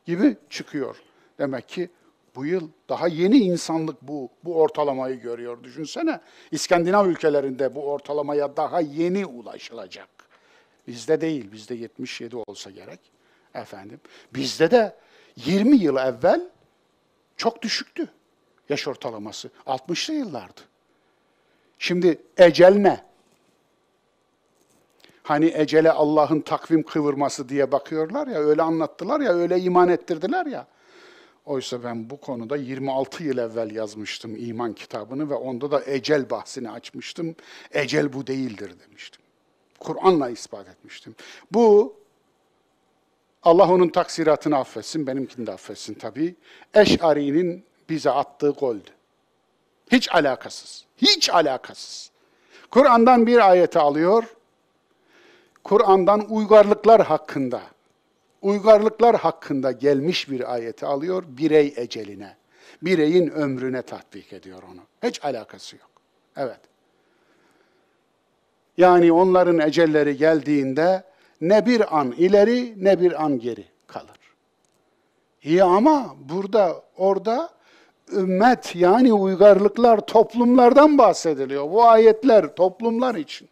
gibi çıkıyor. Demek ki bu yıl daha yeni insanlık bu bu ortalamayı görüyor. Düşünsene İskandinav ülkelerinde bu ortalamaya daha yeni ulaşılacak. Bizde değil, bizde 77 olsa gerek. Efendim, bizde de 20 yıl evvel çok düşüktü yaş ortalaması. 60'lı yıllardı. Şimdi ecel ne? Hani ecele Allah'ın takvim kıvırması diye bakıyorlar ya, öyle anlattılar ya, öyle iman ettirdiler ya. Oysa ben bu konuda 26 yıl evvel yazmıştım iman kitabını ve onda da ecel bahsini açmıştım. Ecel bu değildir demiştim. Kur'an'la ispat etmiştim. Bu Allah onun taksiratını affetsin, benimkini de affetsin tabii. Eş'ari'nin bize attığı goldü. Hiç alakasız. Hiç alakasız. Kur'an'dan bir ayeti alıyor. Kur'an'dan uygarlıklar hakkında uygarlıklar hakkında gelmiş bir ayeti alıyor, birey eceline, bireyin ömrüne tatbik ediyor onu. Hiç alakası yok. Evet. Yani onların ecelleri geldiğinde ne bir an ileri ne bir an geri kalır. İyi ama burada, orada ümmet yani uygarlıklar, toplumlardan bahsediliyor. Bu ayetler toplumlar için.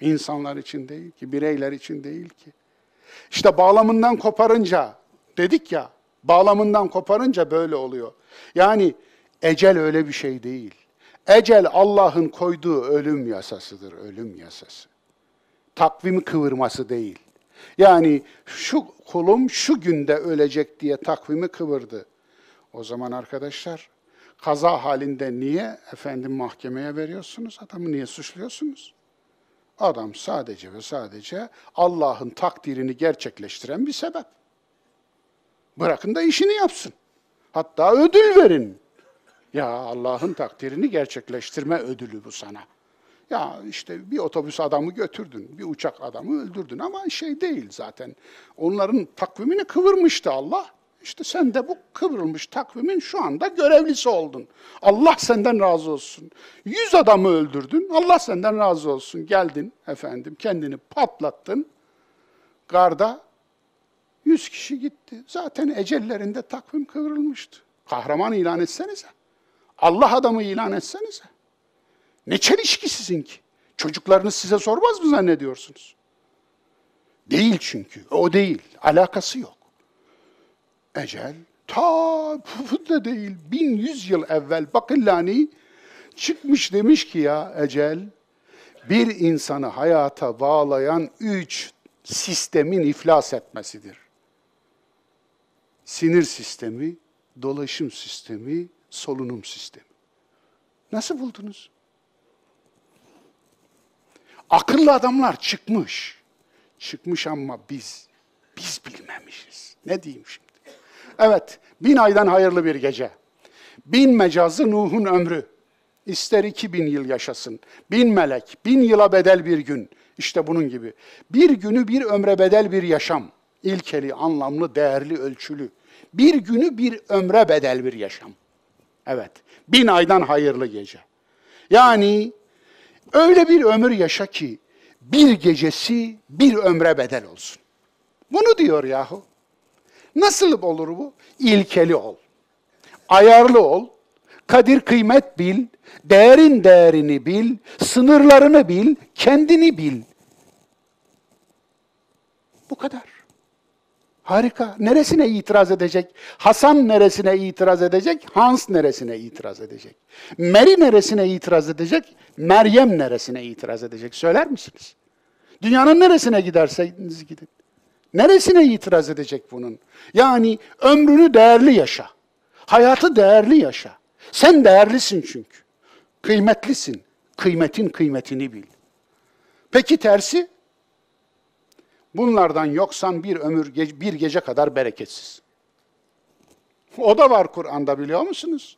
İnsanlar için değil ki, bireyler için değil ki. İşte bağlamından koparınca, dedik ya, bağlamından koparınca böyle oluyor. Yani ecel öyle bir şey değil. Ecel Allah'ın koyduğu ölüm yasasıdır, ölüm yasası. Takvimi kıvırması değil. Yani şu kulum şu günde ölecek diye takvimi kıvırdı. O zaman arkadaşlar kaza halinde niye efendim mahkemeye veriyorsunuz? Adamı niye suçluyorsunuz? Adam sadece ve sadece Allah'ın takdirini gerçekleştiren bir sebep. Bırakın da işini yapsın. Hatta ödül verin. Ya Allah'ın takdirini gerçekleştirme ödülü bu sana. Ya işte bir otobüs adamı götürdün, bir uçak adamı öldürdün ama şey değil zaten. Onların takvimini kıvırmıştı Allah. İşte sen de bu kıvrılmış takvimin şu anda görevlisi oldun. Allah senden razı olsun. Yüz adamı öldürdün, Allah senden razı olsun. Geldin efendim, kendini patlattın. Garda yüz kişi gitti. Zaten ecellerinde takvim kıvrılmıştı. Kahraman ilan etsenize. Allah adamı ilan etsenize. Ne çelişki sizinki? Çocuklarınız size sormaz mı zannediyorsunuz? Değil çünkü. O değil. Alakası yok. Ecel ta da değil, bin yüz yıl evvel Bakillani çıkmış demiş ki ya ecel, bir insanı hayata bağlayan üç sistemin iflas etmesidir. Sinir sistemi, dolaşım sistemi, solunum sistemi. Nasıl buldunuz? Akıllı adamlar çıkmış. Çıkmış ama biz, biz bilmemişiz. Ne diyeyim şimdi? Evet, bin aydan hayırlı bir gece. Bin mecazı Nuh'un ömrü. İster iki bin yıl yaşasın. Bin melek, bin yıla bedel bir gün. İşte bunun gibi. Bir günü bir ömre bedel bir yaşam. İlkeli, anlamlı, değerli, ölçülü. Bir günü bir ömre bedel bir yaşam. Evet, bin aydan hayırlı gece. Yani öyle bir ömür yaşa ki bir gecesi bir ömre bedel olsun. Bunu diyor yahu. Nasıl olur bu? İlkeli ol. Ayarlı ol. Kadir kıymet bil. Değerin değerini bil. Sınırlarını bil. Kendini bil. Bu kadar. Harika. Neresine itiraz edecek? Hasan neresine itiraz edecek? Hans neresine itiraz edecek? Mary neresine itiraz edecek? Meryem neresine itiraz edecek? Söyler misiniz? Dünyanın neresine giderseniz gidin. Neresine itiraz edecek bunun? Yani ömrünü değerli yaşa. Hayatı değerli yaşa. Sen değerlisin çünkü. Kıymetlisin. Kıymetin kıymetini bil. Peki tersi? Bunlardan yoksan bir ömür bir gece kadar bereketsiz. O da var Kur'an'da biliyor musunuz?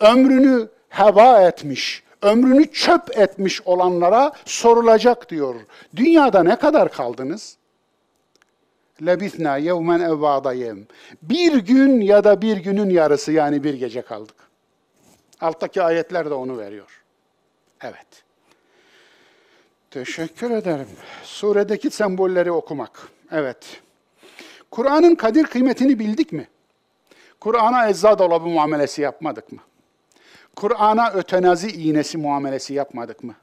Ömrünü heva etmiş, ömrünü çöp etmiş olanlara sorulacak diyor. Dünyada ne kadar kaldınız? Lebithna yevmen evvadayem. Bir gün ya da bir günün yarısı yani bir gece kaldık. Alttaki ayetler de onu veriyor. Evet. Teşekkür ederim. Suredeki sembolleri okumak. Evet. Kur'an'ın kadir kıymetini bildik mi? Kur'an'a ecza dolabı muamelesi yapmadık mı? Kur'an'a ötenazi iğnesi muamelesi yapmadık mı?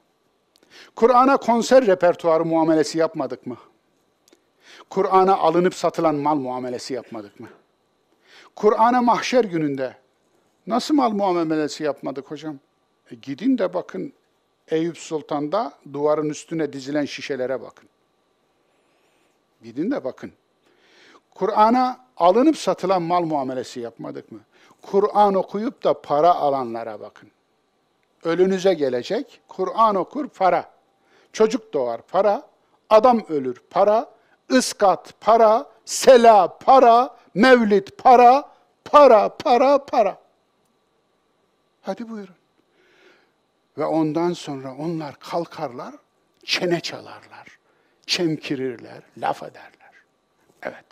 Kur'an'a konser repertuarı muamelesi yapmadık mı? Kur'an'a alınıp satılan mal muamelesi yapmadık mı? Kur'an'a mahşer gününde nasıl mal muamelesi yapmadık hocam? E gidin de bakın Eyüp Sultan'da duvarın üstüne dizilen şişelere bakın. Gidin de bakın. Kur'an'a alınıp satılan mal muamelesi yapmadık mı? Kur'an okuyup da para alanlara bakın. Ölünüze gelecek, Kur'an okur para. Çocuk doğar para, adam ölür para, ıskat para, sela para, mevlid para, para, para, para. Hadi buyurun. Ve ondan sonra onlar kalkarlar, çene çalarlar, çemkirirler, laf ederler. Evet.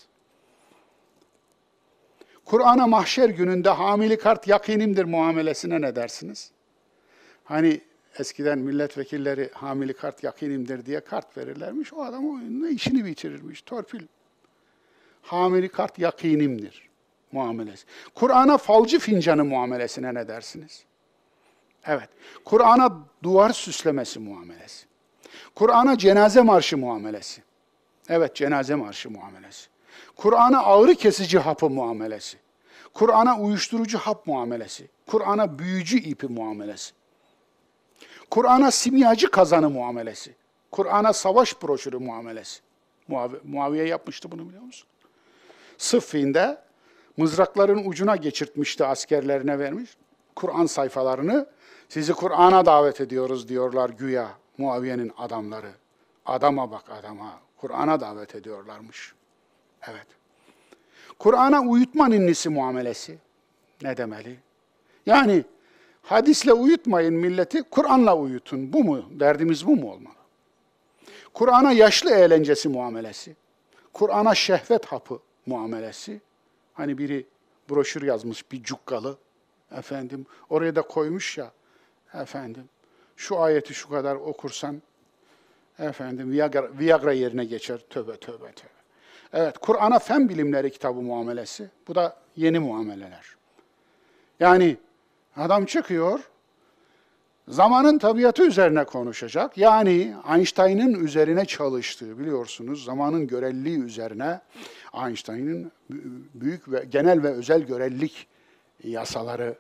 Kur'an'a mahşer gününde hamili kart yakinimdir muamelesine ne dersiniz? Hani eskiden milletvekilleri hamili kart yakinimdir diye kart verirlermiş. O adam oyunla işini bitirirmiş. Torpil. Hamili kart yakinimdir muamelesi. Kur'an'a falcı fincanı muamelesine ne dersiniz? Evet. Kur'an'a duvar süslemesi muamelesi. Kur'an'a cenaze marşı muamelesi. Evet, cenaze marşı muamelesi. Kur'an'a ağrı kesici hapı muamelesi. Kur'an'a uyuşturucu hap muamelesi. Kur'an'a büyücü ipi muamelesi. Kur'an'a simyacı kazanı muamelesi. Kur'an'a savaş broşürü muamelesi. Muavi, Muaviye yapmıştı bunu biliyor musun? Sıffin'de mızrakların ucuna geçirtmişti askerlerine vermiş. Kur'an sayfalarını sizi Kur'an'a davet ediyoruz diyorlar güya Muaviye'nin adamları. Adama bak adama. Kur'an'a davet ediyorlarmış. Evet. Kur'an'a uyutma ninnisi muamelesi. Ne demeli? Yani hadisle uyutmayın milleti, Kur'an'la uyutun. Bu mu? Derdimiz bu mu olmalı? Kur'an'a yaşlı eğlencesi muamelesi. Kur'an'a şehvet hapı muamelesi. Hani biri broşür yazmış bir cukkalı. Efendim oraya da koymuş ya efendim şu ayeti şu kadar okursan efendim Viagra, Viagra yerine geçer. Tövbe tövbe tövbe. Evet, Kur'an'a fen bilimleri kitabı muamelesi. Bu da yeni muameleler. Yani adam çıkıyor, zamanın tabiatı üzerine konuşacak. Yani Einstein'ın üzerine çalıştığı biliyorsunuz, zamanın görelliği üzerine Einstein'ın büyük ve genel ve özel görellik yasaları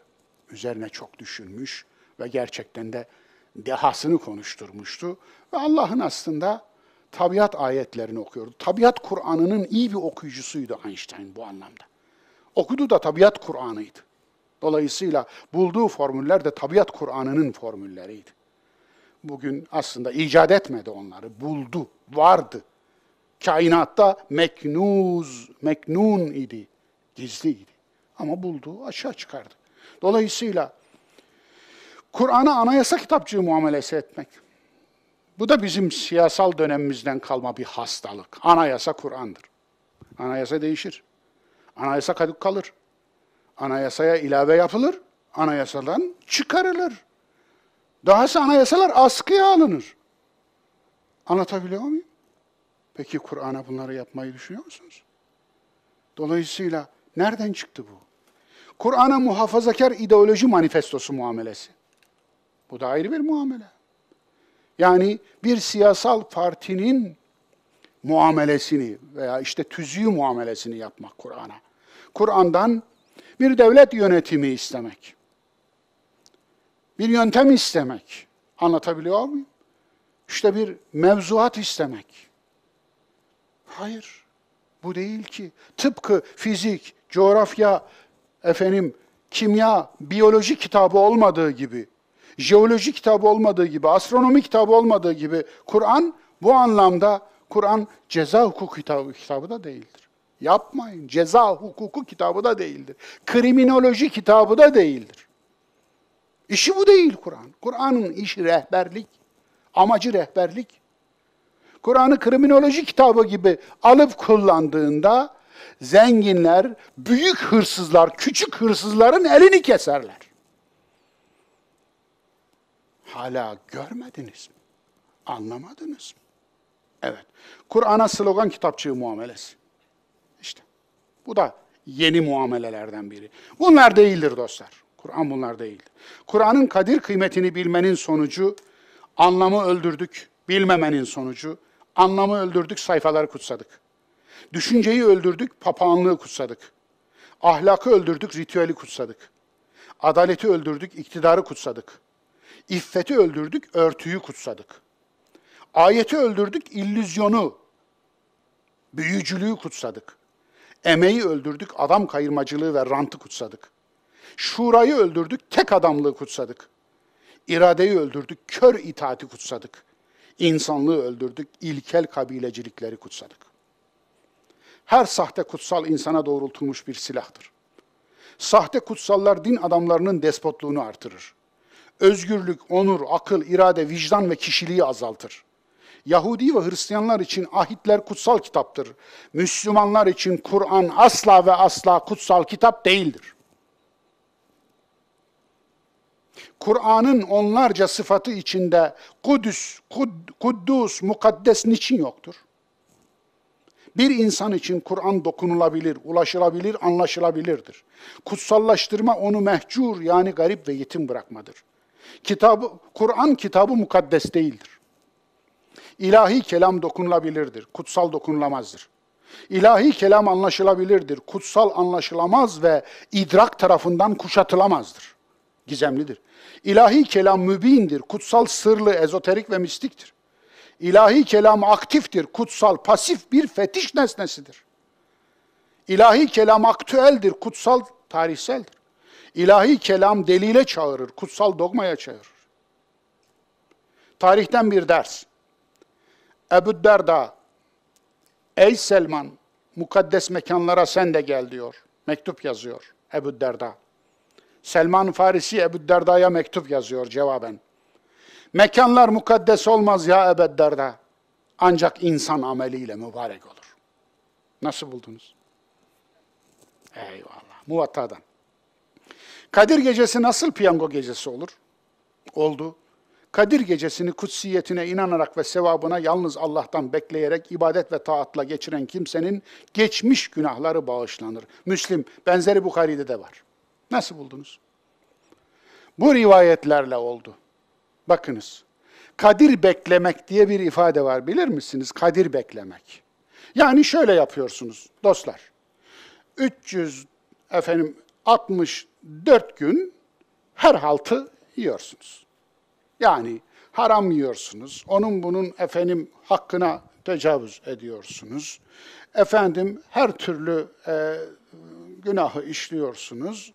üzerine çok düşünmüş ve gerçekten de dehasını konuşturmuştu. Ve Allah'ın aslında tabiat ayetlerini okuyordu. Tabiat Kur'an'ının iyi bir okuyucusuydu Einstein bu anlamda. Okudu da tabiat Kur'an'ıydı. Dolayısıyla bulduğu formüller de tabiat Kur'an'ının formülleriydi. Bugün aslında icat etmedi onları, buldu, vardı. Kainatta meknuz, meknun idi, gizliydi. Ama buldu, aşağı çıkardı. Dolayısıyla Kur'an'a anayasa kitapçığı muamelesi etmek. Bu da bizim siyasal dönemimizden kalma bir hastalık. Anayasa Kur'an'dır. Anayasa değişir. Anayasa kadük kalır. Anayasaya ilave yapılır. Anayasadan çıkarılır. Dahası anayasalar askıya alınır. Anlatabiliyor muyum? Peki Kur'an'a bunları yapmayı düşünüyor musunuz? Dolayısıyla nereden çıktı bu? Kur'an'a muhafazakar ideoloji manifestosu muamelesi. Bu da ayrı bir muamele. Yani bir siyasal partinin muamelesini veya işte tüzüğü muamelesini yapmak Kur'an'a. Kur'an'dan bir devlet yönetimi istemek. Bir yöntem istemek. Anlatabiliyor muyum? İşte bir mevzuat istemek. Hayır. Bu değil ki. Tıpkı fizik, coğrafya, efendim kimya, biyoloji kitabı olmadığı gibi, jeoloji kitabı olmadığı gibi, astronomi kitabı olmadığı gibi Kur'an bu anlamda Kur'an ceza hukuku kitabı, kitabı da değildir. Yapmayın. Ceza hukuku kitabı da değildir. Kriminoloji kitabı da değildir. İşi bu değil Kur'an. Kur'an'ın işi rehberlik. Amacı rehberlik. Kur'an'ı kriminoloji kitabı gibi alıp kullandığında zenginler, büyük hırsızlar, küçük hırsızların elini keserler. Hala görmediniz mi? Anlamadınız mı? Evet. Kur'an'a slogan kitapçığı muamelesi. Bu da yeni muamelelerden biri. Bunlar değildir dostlar. Kur'an bunlar değildir. Kur'an'ın kadir kıymetini bilmenin sonucu anlamı öldürdük, bilmemenin sonucu anlamı öldürdük, sayfaları kutsadık. Düşünceyi öldürdük, papağanlığı kutsadık. Ahlakı öldürdük, ritüeli kutsadık. Adaleti öldürdük, iktidarı kutsadık. İffeti öldürdük, örtüyü kutsadık. Ayeti öldürdük, illüzyonu, büyücülüğü kutsadık. Emeği öldürdük, adam kayırmacılığı ve rantı kutsadık. Şurayı öldürdük, tek adamlığı kutsadık. İradeyi öldürdük, kör itaati kutsadık. İnsanlığı öldürdük, ilkel kabilecilikleri kutsadık. Her sahte kutsal insana doğrultulmuş bir silahtır. Sahte kutsallar din adamlarının despotluğunu artırır. Özgürlük, onur, akıl, irade, vicdan ve kişiliği azaltır. Yahudi ve Hristiyanlar için ahitler kutsal kitaptır. Müslümanlar için Kur'an asla ve asla kutsal kitap değildir. Kur'an'ın onlarca sıfatı içinde Kudüs, Kud, Kuddus, Mukaddes niçin yoktur? Bir insan için Kur'an dokunulabilir, ulaşılabilir, anlaşılabilirdir. Kutsallaştırma onu mehcur yani garip ve yetim bırakmadır. Kitabı, Kur'an kitabı mukaddes değildir. İlahi kelam dokunulabilirdir, kutsal dokunulamazdır. İlahi kelam anlaşılabilirdir, kutsal anlaşılamaz ve idrak tarafından kuşatılamazdır. Gizemlidir. İlahi kelam mübindir, kutsal sırlı, ezoterik ve mistiktir. İlahi kelam aktiftir, kutsal pasif bir fetiş nesnesidir. İlahi kelam aktüeldir, kutsal tarihseldir. İlahi kelam delile çağırır, kutsal dogmaya çağırır. Tarihten bir ders. Ebu Derda, ey Selman, mukaddes mekanlara sen de gel diyor. Mektup yazıyor Ebu Derda. Selman Farisi Ebu Derda'ya mektup yazıyor cevaben. Mekanlar mukaddes olmaz ya Ebu Derda. Ancak insan ameliyle mübarek olur. Nasıl buldunuz? Eyvallah. Muvattadan. Kadir gecesi nasıl piyango gecesi olur? Oldu. Kadir gecesini kutsiyetine inanarak ve sevabına yalnız Allah'tan bekleyerek ibadet ve taatla geçiren kimsenin geçmiş günahları bağışlanır. Müslim, benzeri Bukhari'de de var. Nasıl buldunuz? Bu rivayetlerle oldu. Bakınız, kadir beklemek diye bir ifade var bilir misiniz? Kadir beklemek. Yani şöyle yapıyorsunuz dostlar. 300 efendim 64 gün her haltı yiyorsunuz. Yani haram yiyorsunuz. Onun bunun efendim hakkına tecavüz ediyorsunuz. Efendim her türlü e, günahı işliyorsunuz.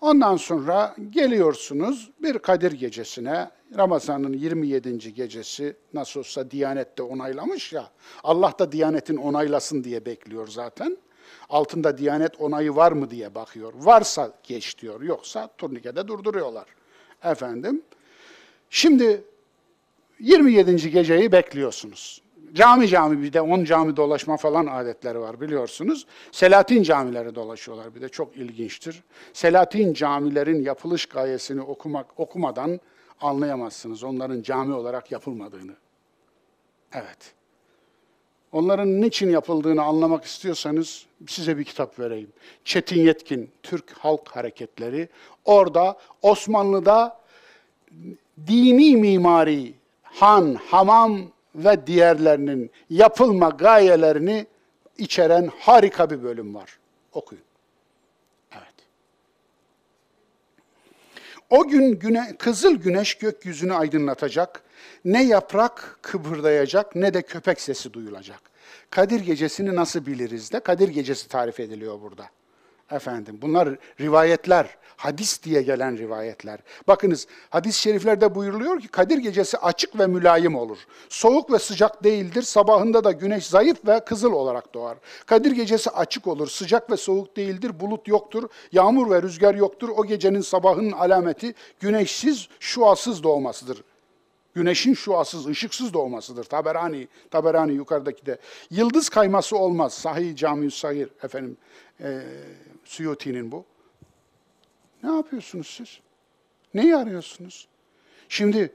Ondan sonra geliyorsunuz bir Kadir gecesine, Ramazan'ın 27. gecesi nasıl olsa Diyanet de onaylamış ya, Allah da Diyanet'in onaylasın diye bekliyor zaten. Altında Diyanet onayı var mı diye bakıyor. Varsa geç diyor, yoksa turnikede durduruyorlar. Efendim, şimdi 27. geceyi bekliyorsunuz. Cami cami bir de on cami dolaşma falan adetleri var biliyorsunuz. Selatin camileri dolaşıyorlar bir de çok ilginçtir. Selatin camilerin yapılış gayesini okumak okumadan anlayamazsınız onların cami olarak yapılmadığını. Evet. Onların niçin yapıldığını anlamak istiyorsanız size bir kitap vereyim. Çetin Yetkin, Türk Halk Hareketleri. Orada Osmanlı'da dini mimari, han, hamam ve diğerlerinin yapılma gayelerini içeren harika bir bölüm var. Okuyun. Evet. O gün güne, kızıl güneş gökyüzünü aydınlatacak, ne yaprak kıpırdayacak ne de köpek sesi duyulacak. Kadir gecesini nasıl biliriz de Kadir gecesi tarif ediliyor burada. Efendim bunlar rivayetler, hadis diye gelen rivayetler. Bakınız hadis-i şeriflerde buyuruluyor ki Kadir gecesi açık ve mülayim olur. Soğuk ve sıcak değildir. Sabahında da güneş zayıf ve kızıl olarak doğar. Kadir gecesi açık olur. Sıcak ve soğuk değildir. Bulut yoktur. Yağmur ve rüzgar yoktur. O gecenin sabahının alameti güneşsiz, şuasız doğmasıdır. Güneşin şuasız, ışıksız doğmasıdır. Taberani, Taberani yukarıdaki de. Yıldız kayması olmaz. Sahih Cami Sahir efendim e, Suyuti'nin bu. Ne yapıyorsunuz siz? Neyi arıyorsunuz? Şimdi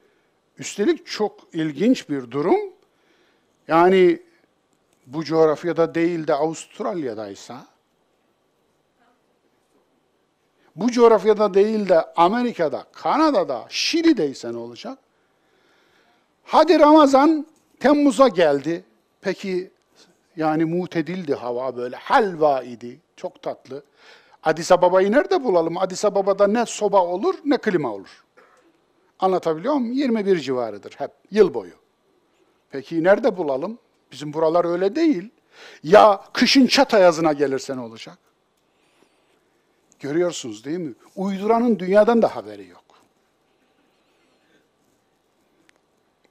üstelik çok ilginç bir durum. Yani bu coğrafyada değil de Avustralya'daysa, bu coğrafyada değil de Amerika'da, Kanada'da, Şili'deyse ne olacak? Hadi Ramazan Temmuz'a geldi. Peki yani mutedildi hava böyle helva idi. Çok tatlı. Addis Ababa'yı nerede bulalım? Addis Ababa'da ne soba olur ne klima olur. Anlatabiliyor muyum? 21 civarıdır hep yıl boyu. Peki nerede bulalım? Bizim buralar öyle değil. Ya kışın çat ayazına gelirse ne olacak? Görüyorsunuz değil mi? Uyduranın dünyadan da haberi yok.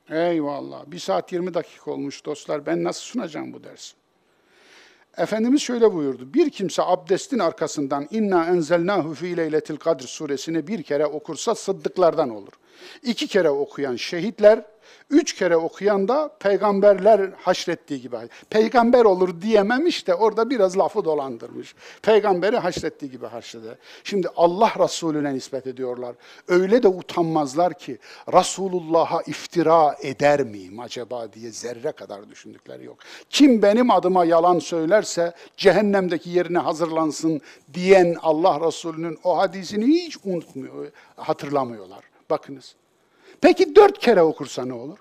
Eyvallah. Bir saat 20 dakika olmuş dostlar. Ben nasıl sunacağım bu dersi? Efendimiz şöyle buyurdu. Bir kimse abdestin arkasından inna enzelnahu fi leyletil kadr suresini bir kere okursa sıddıklardan olur. İki kere okuyan şehitler, üç kere okuyan da peygamberler haşrettiği gibi. Peygamber olur diyememiş de orada biraz lafı dolandırmış. Peygamberi haşrettiği gibi haşreder. Şimdi Allah Resulüne nispet ediyorlar. Öyle de utanmazlar ki Resulullah'a iftira eder miyim acaba diye zerre kadar düşündükleri yok. Kim benim adıma yalan söylerse cehennemdeki yerine hazırlansın diyen Allah Resulü'nün o hadisini hiç unutmuyor, hatırlamıyorlar. Bakınız. Peki dört kere okursa ne olur?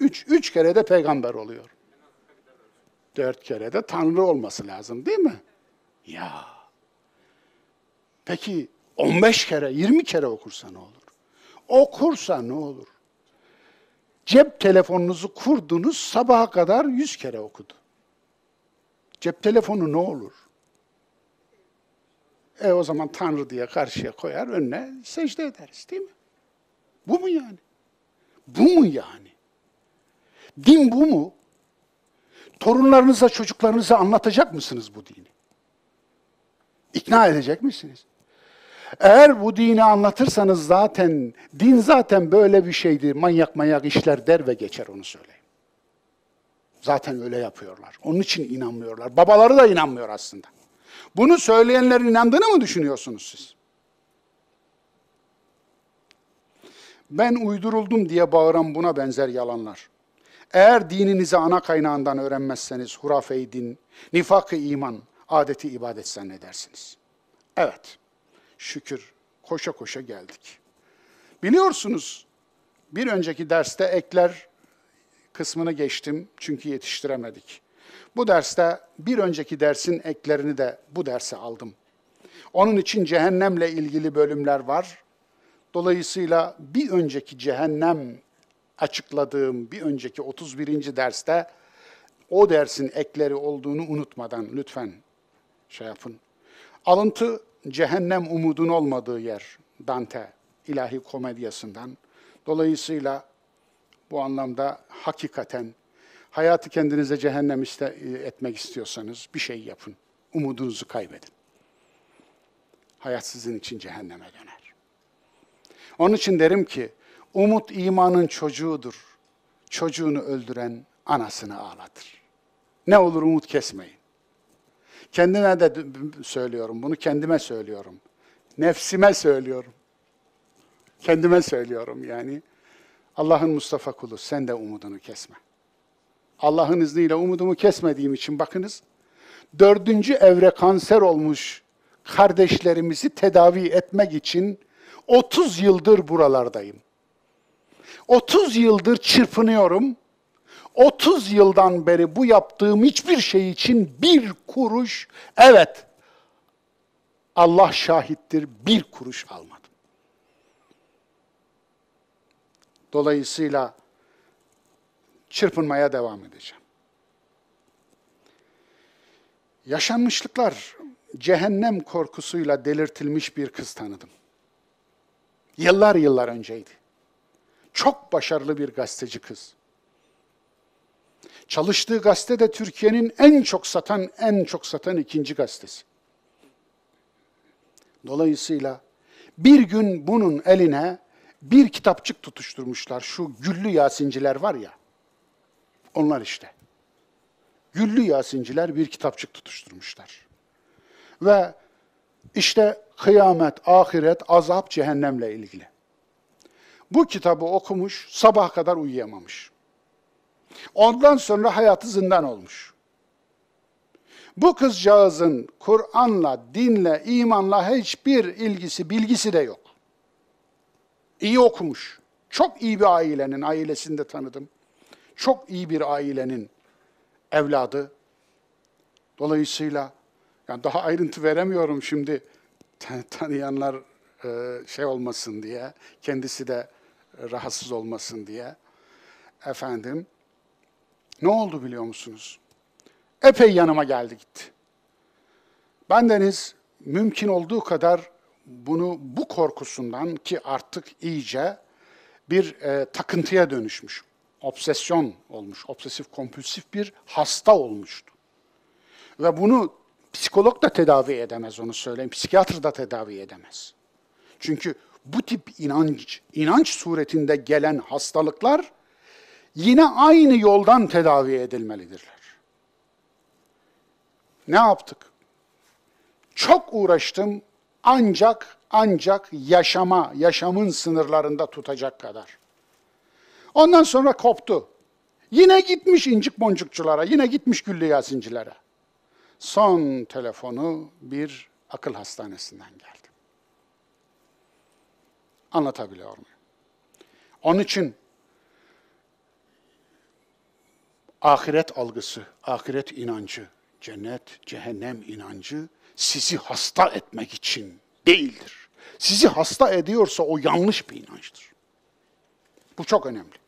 Üç, üç kere de peygamber oluyor. Dört kere de Tanrı olması lazım değil mi? Ya. Peki 15 kere, 20 kere okursa ne olur? Okursa ne olur? Cep telefonunuzu kurdunuz, sabaha kadar 100 kere okudu. Cep telefonu ne olur? E o zaman Tanrı diye karşıya koyar, önüne secde ederiz değil mi? Bu mu yani? Bu mu yani? Din bu mu? Torunlarınıza, çocuklarınıza anlatacak mısınız bu dini? İkna edecek misiniz? Eğer bu dini anlatırsanız zaten, din zaten böyle bir şeydi, manyak manyak işler der ve geçer onu söyleyeyim. Zaten öyle yapıyorlar. Onun için inanmıyorlar. Babaları da inanmıyor aslında. Bunu söyleyenlerin inandığını mı düşünüyorsunuz siz? Ben uyduruldum diye bağıran buna benzer yalanlar. Eğer dininizi ana kaynağından öğrenmezseniz hurafe din, nifak-ı iman, adeti ibadet zannedersiniz. Evet, şükür koşa koşa geldik. Biliyorsunuz bir önceki derste ekler kısmını geçtim çünkü yetiştiremedik. Bu derste bir önceki dersin eklerini de bu derse aldım. Onun için cehennemle ilgili bölümler var. Dolayısıyla bir önceki cehennem açıkladığım bir önceki 31. derste o dersin ekleri olduğunu unutmadan lütfen şey yapın. Alıntı cehennem umudun olmadığı yer Dante ilahi komedyasından. Dolayısıyla bu anlamda hakikaten hayatı kendinize cehennem iste, etmek istiyorsanız bir şey yapın. Umudunuzu kaybedin. Hayat sizin için cehenneme döner. Onun için derim ki umut imanın çocuğudur. Çocuğunu öldüren anasını ağlatır. Ne olur umut kesmeyin. Kendime de söylüyorum, bunu kendime söylüyorum. Nefsime söylüyorum. Kendime söylüyorum yani. Allah'ın Mustafa kulu sen de umudunu kesme. Allah'ın izniyle umudumu kesmediğim için bakınız, dördüncü evre kanser olmuş kardeşlerimizi tedavi etmek için 30 yıldır buralardayım. 30 yıldır çırpınıyorum. 30 yıldan beri bu yaptığım hiçbir şey için bir kuruş, evet Allah şahittir bir kuruş almadım. Dolayısıyla çırpınmaya devam edeceğim. Yaşanmışlıklar, cehennem korkusuyla delirtilmiş bir kız tanıdım. Yıllar yıllar önceydi. Çok başarılı bir gazeteci kız. Çalıştığı gazete de Türkiye'nin en çok satan, en çok satan ikinci gazetesi. Dolayısıyla bir gün bunun eline bir kitapçık tutuşturmuşlar. Şu güllü yasinciler var ya, onlar işte. Güllü yasinciler bir kitapçık tutuşturmuşlar. Ve işte kıyamet, ahiret, azap, cehennemle ilgili. Bu kitabı okumuş, sabah kadar uyuyamamış. Ondan sonra hayatı zindan olmuş. Bu kızcağızın Kur'an'la, dinle, imanla hiçbir ilgisi, bilgisi de yok. İyi okumuş. Çok iyi bir ailenin, ailesini de tanıdım. Çok iyi bir ailenin evladı. Dolayısıyla yani daha ayrıntı veremiyorum şimdi tan- tanıyanlar e, şey olmasın diye, kendisi de rahatsız olmasın diye. Efendim, ne oldu biliyor musunuz? Epey yanıma geldi gitti. Bendeniz mümkün olduğu kadar bunu bu korkusundan ki artık iyice bir e, takıntıya dönüşmüş. Obsesyon olmuş, obsesif kompulsif bir hasta olmuştu. Ve bunu psikolog da tedavi edemez onu söyleyeyim, psikiyatr da tedavi edemez. Çünkü bu tip inanç, inanç suretinde gelen hastalıklar yine aynı yoldan tedavi edilmelidirler. Ne yaptık? Çok uğraştım ancak ancak yaşama, yaşamın sınırlarında tutacak kadar. Ondan sonra koptu. Yine gitmiş incik boncukçulara, yine gitmiş güllü yasincilere. Son telefonu bir akıl hastanesinden geldi. Anlatabiliyor muyum? Onun için ahiret algısı, ahiret inancı, cennet, cehennem inancı sizi hasta etmek için değildir. Sizi hasta ediyorsa o yanlış bir inançtır. Bu çok önemli.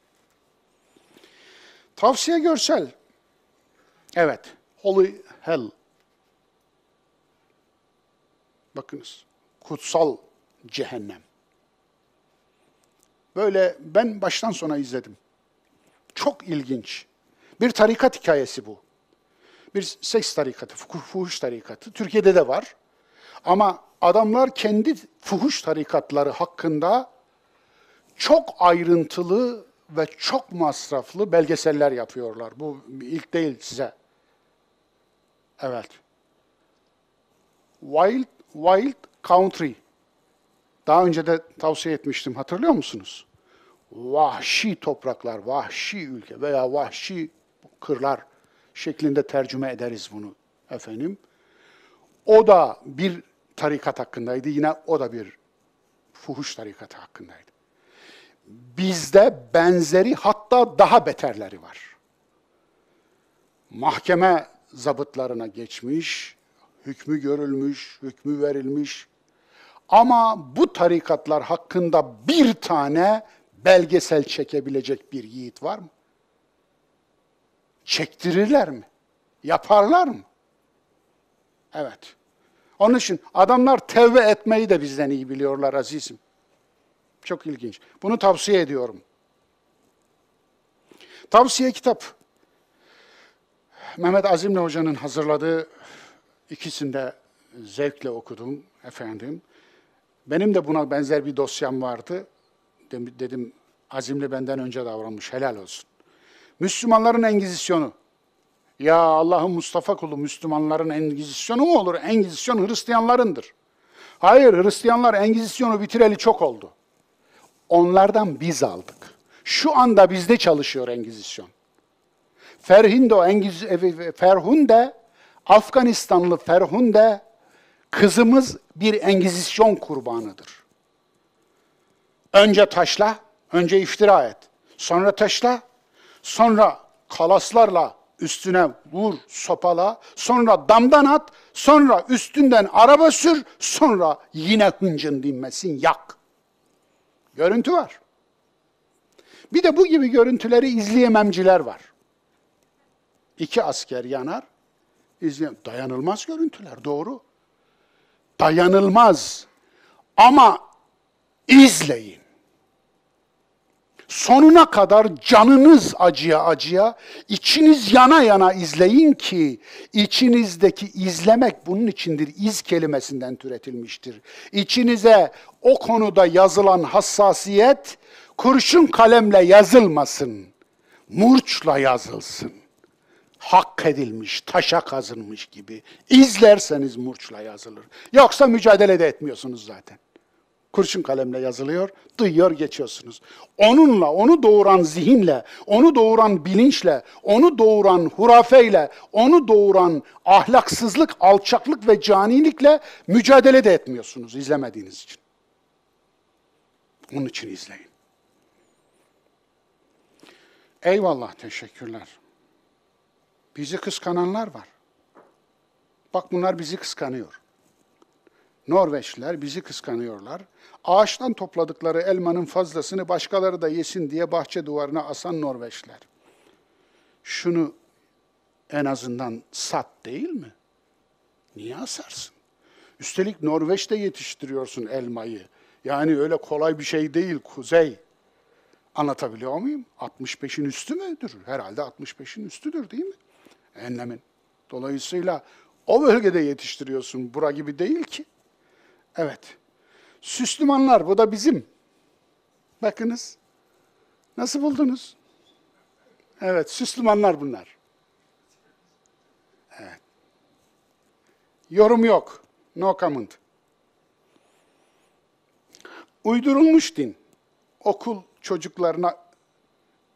Tavsiye görsel. Evet, Holy Hell. Bakınız, kutsal cehennem. Böyle ben baştan sona izledim. Çok ilginç. Bir tarikat hikayesi bu. Bir seks tarikatı, fuh- fuhuş tarikatı. Türkiye'de de var. Ama adamlar kendi fuhuş tarikatları hakkında çok ayrıntılı ve çok masraflı belgeseller yapıyorlar. Bu ilk değil size. Evet. Wild, Wild Country. Daha önce de tavsiye etmiştim. Hatırlıyor musunuz? Vahşi topraklar, vahşi ülke veya vahşi kırlar şeklinde tercüme ederiz bunu efendim. O da bir tarikat hakkındaydı. Yine o da bir fuhuş tarikatı hakkındaydı. Bizde benzeri hatta daha beterleri var. Mahkeme zabıtlarına geçmiş, hükmü görülmüş, hükmü verilmiş. Ama bu tarikatlar hakkında bir tane belgesel çekebilecek bir yiğit var mı? Çektirirler mi? Yaparlar mı? Evet. Onun için adamlar tevbe etmeyi de bizden iyi biliyorlar azizim. Çok ilginç. Bunu tavsiye ediyorum. Tavsiye kitap. Mehmet Azimli Hoca'nın hazırladığı ikisini de zevkle okudum efendim. Benim de buna benzer bir dosyam vardı. Dedim Azimli benden önce davranmış, helal olsun. Müslümanların Engizisyonu. Ya Allah'ın Mustafa kulu Müslümanların Engizisyonu mu olur? Engizisyon Hristiyanlarındır. Hayır, Hristiyanlar Engizisyonu bitireli çok oldu. Onlardan biz aldık. Şu anda bizde çalışıyor Engizisyon. Ferhindo, Engiz, e, Ferhunde, Afganistanlı Ferhunde, kızımız bir Engizisyon kurbanıdır. Önce taşla, önce iftira et. Sonra taşla, sonra kalaslarla üstüne vur, sopala, sonra damdan at, sonra üstünden araba sür, sonra yine hıncın dinmesin, yak. Görüntü var. Bir de bu gibi görüntüleri izleyememciler var. İki asker yanar, izleyem. Dayanılmaz görüntüler, doğru. Dayanılmaz. Ama izleyin sonuna kadar canınız acıya acıya, içiniz yana yana izleyin ki içinizdeki izlemek bunun içindir. İz kelimesinden türetilmiştir. İçinize o konuda yazılan hassasiyet kurşun kalemle yazılmasın. Murçla yazılsın. Hak edilmiş, taşa kazınmış gibi. İzlerseniz murçla yazılır. Yoksa mücadele de etmiyorsunuz zaten kurşun kalemle yazılıyor, duyuyor geçiyorsunuz. Onunla, onu doğuran zihinle, onu doğuran bilinçle, onu doğuran hurafeyle, onu doğuran ahlaksızlık, alçaklık ve canilikle mücadele de etmiyorsunuz izlemediğiniz için. Onun için izleyin. Eyvallah, teşekkürler. Bizi kıskananlar var. Bak bunlar bizi kıskanıyor. Norveçliler bizi kıskanıyorlar. Ağaçtan topladıkları elmanın fazlasını başkaları da yesin diye bahçe duvarına asan Norveçliler. Şunu en azından sat değil mi? Niye asarsın? Üstelik Norveç'te yetiştiriyorsun elmayı. Yani öyle kolay bir şey değil kuzey. Anlatabiliyor muyum? 65'in üstü müdür? Herhalde 65'in üstüdür değil mi? Enlemin. Dolayısıyla o bölgede yetiştiriyorsun. Bura gibi değil ki. Evet. Süslümanlar, bu da bizim. Bakınız. Nasıl buldunuz? Evet, Süslümanlar bunlar. Evet. Yorum yok. No comment. Uydurulmuş din. Okul çocuklarına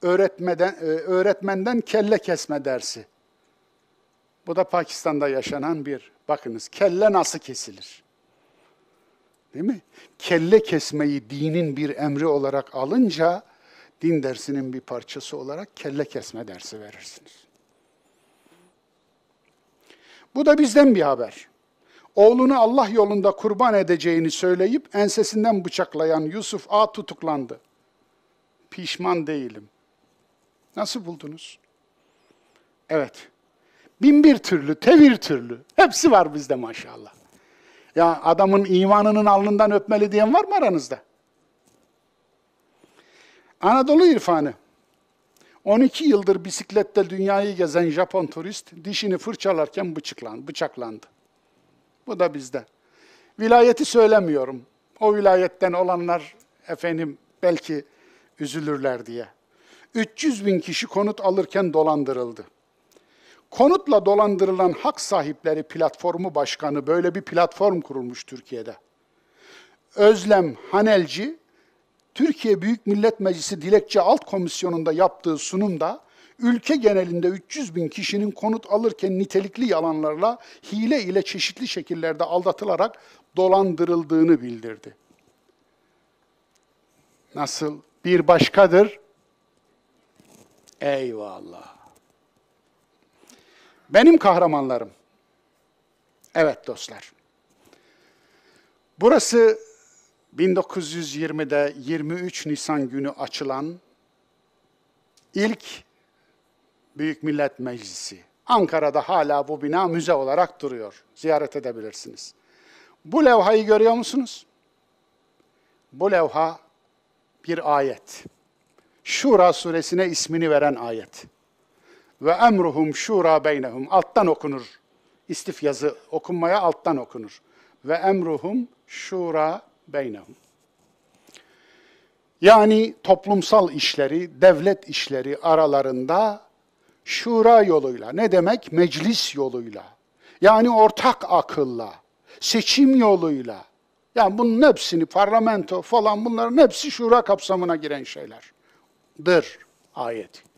öğretmeden, e, öğretmenden kelle kesme dersi. Bu da Pakistan'da yaşanan bir, bakınız kelle nasıl kesilir? Değil mi? Kelle kesmeyi dinin bir emri olarak alınca din dersinin bir parçası olarak kelle kesme dersi verirsiniz. Bu da bizden bir haber. Oğlunu Allah yolunda kurban edeceğini söyleyip ensesinden bıçaklayan Yusuf A tutuklandı. Pişman değilim. Nasıl buldunuz? Evet. Bin bir türlü, tevir türlü. Hepsi var bizde maşallah. Ya adamın imanının alnından öpmeli diyen var mı aranızda? Anadolu irfanı. 12 yıldır bisiklette dünyayı gezen Japon turist dişini fırçalarken bıçaklandı. bıçaklandı. Bu da bizde. Vilayeti söylemiyorum. O vilayetten olanlar efendim belki üzülürler diye. 300 bin kişi konut alırken dolandırıldı. Konutla dolandırılan hak sahipleri platformu başkanı böyle bir platform kurulmuş Türkiye'de. Özlem Hanelci, Türkiye Büyük Millet Meclisi Dilekçe Alt Komisyonu'nda yaptığı sunumda ülke genelinde 300 bin kişinin konut alırken nitelikli yalanlarla hile ile çeşitli şekillerde aldatılarak dolandırıldığını bildirdi. Nasıl? Bir başkadır. Eyvallah. Benim kahramanlarım. Evet dostlar. Burası 1920'de 23 Nisan günü açılan ilk Büyük Millet Meclisi. Ankara'da hala bu bina müze olarak duruyor. Ziyaret edebilirsiniz. Bu levhayı görüyor musunuz? Bu levha bir ayet. Şura suresine ismini veren ayet ve emruhum şura beynehum. Alttan okunur. İstif yazı okunmaya alttan okunur. Ve emruhum şura beynehum. Yani toplumsal işleri, devlet işleri aralarında şura yoluyla, ne demek? Meclis yoluyla. Yani ortak akılla, seçim yoluyla. Yani bunun hepsini parlamento falan bunların hepsi şura kapsamına giren şeylerdir ayeti.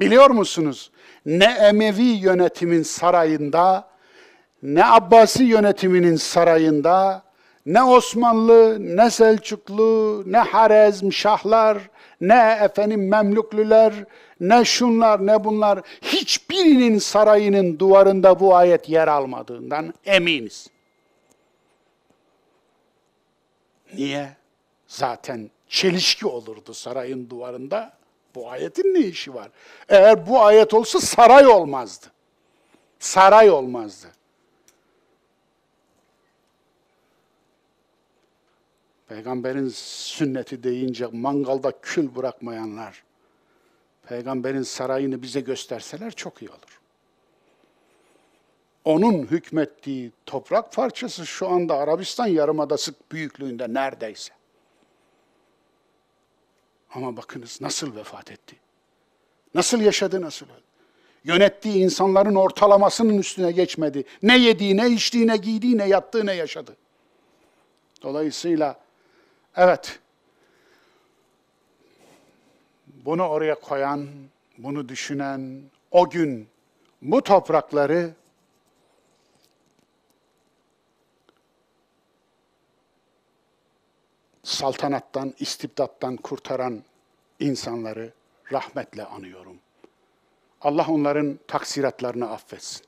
Biliyor musunuz? Ne Emevi yönetimin sarayında, ne Abbasi yönetiminin sarayında, ne Osmanlı, ne Selçuklu, ne Harezm Şahlar, ne efendim Memlüklüler, ne şunlar ne bunlar hiçbirinin sarayının duvarında bu ayet yer almadığından eminiz. Niye? Zaten çelişki olurdu sarayın duvarında. Bu ayetin ne işi var? Eğer bu ayet olsa saray olmazdı. Saray olmazdı. Peygamberin sünneti deyince mangalda kül bırakmayanlar, peygamberin sarayını bize gösterseler çok iyi olur. Onun hükmettiği toprak parçası şu anda Arabistan Yarımadası büyüklüğünde neredeyse. Ama bakınız nasıl vefat etti. Nasıl yaşadı, nasıl öldü. Yönettiği insanların ortalamasının üstüne geçmedi. Ne yediği, ne içtiği, ne giydiği, ne yattığı, ne yaşadı. Dolayısıyla evet, bunu oraya koyan, bunu düşünen, o gün bu toprakları saltanattan, istibdattan kurtaran insanları rahmetle anıyorum. Allah onların taksiratlarını affetsin.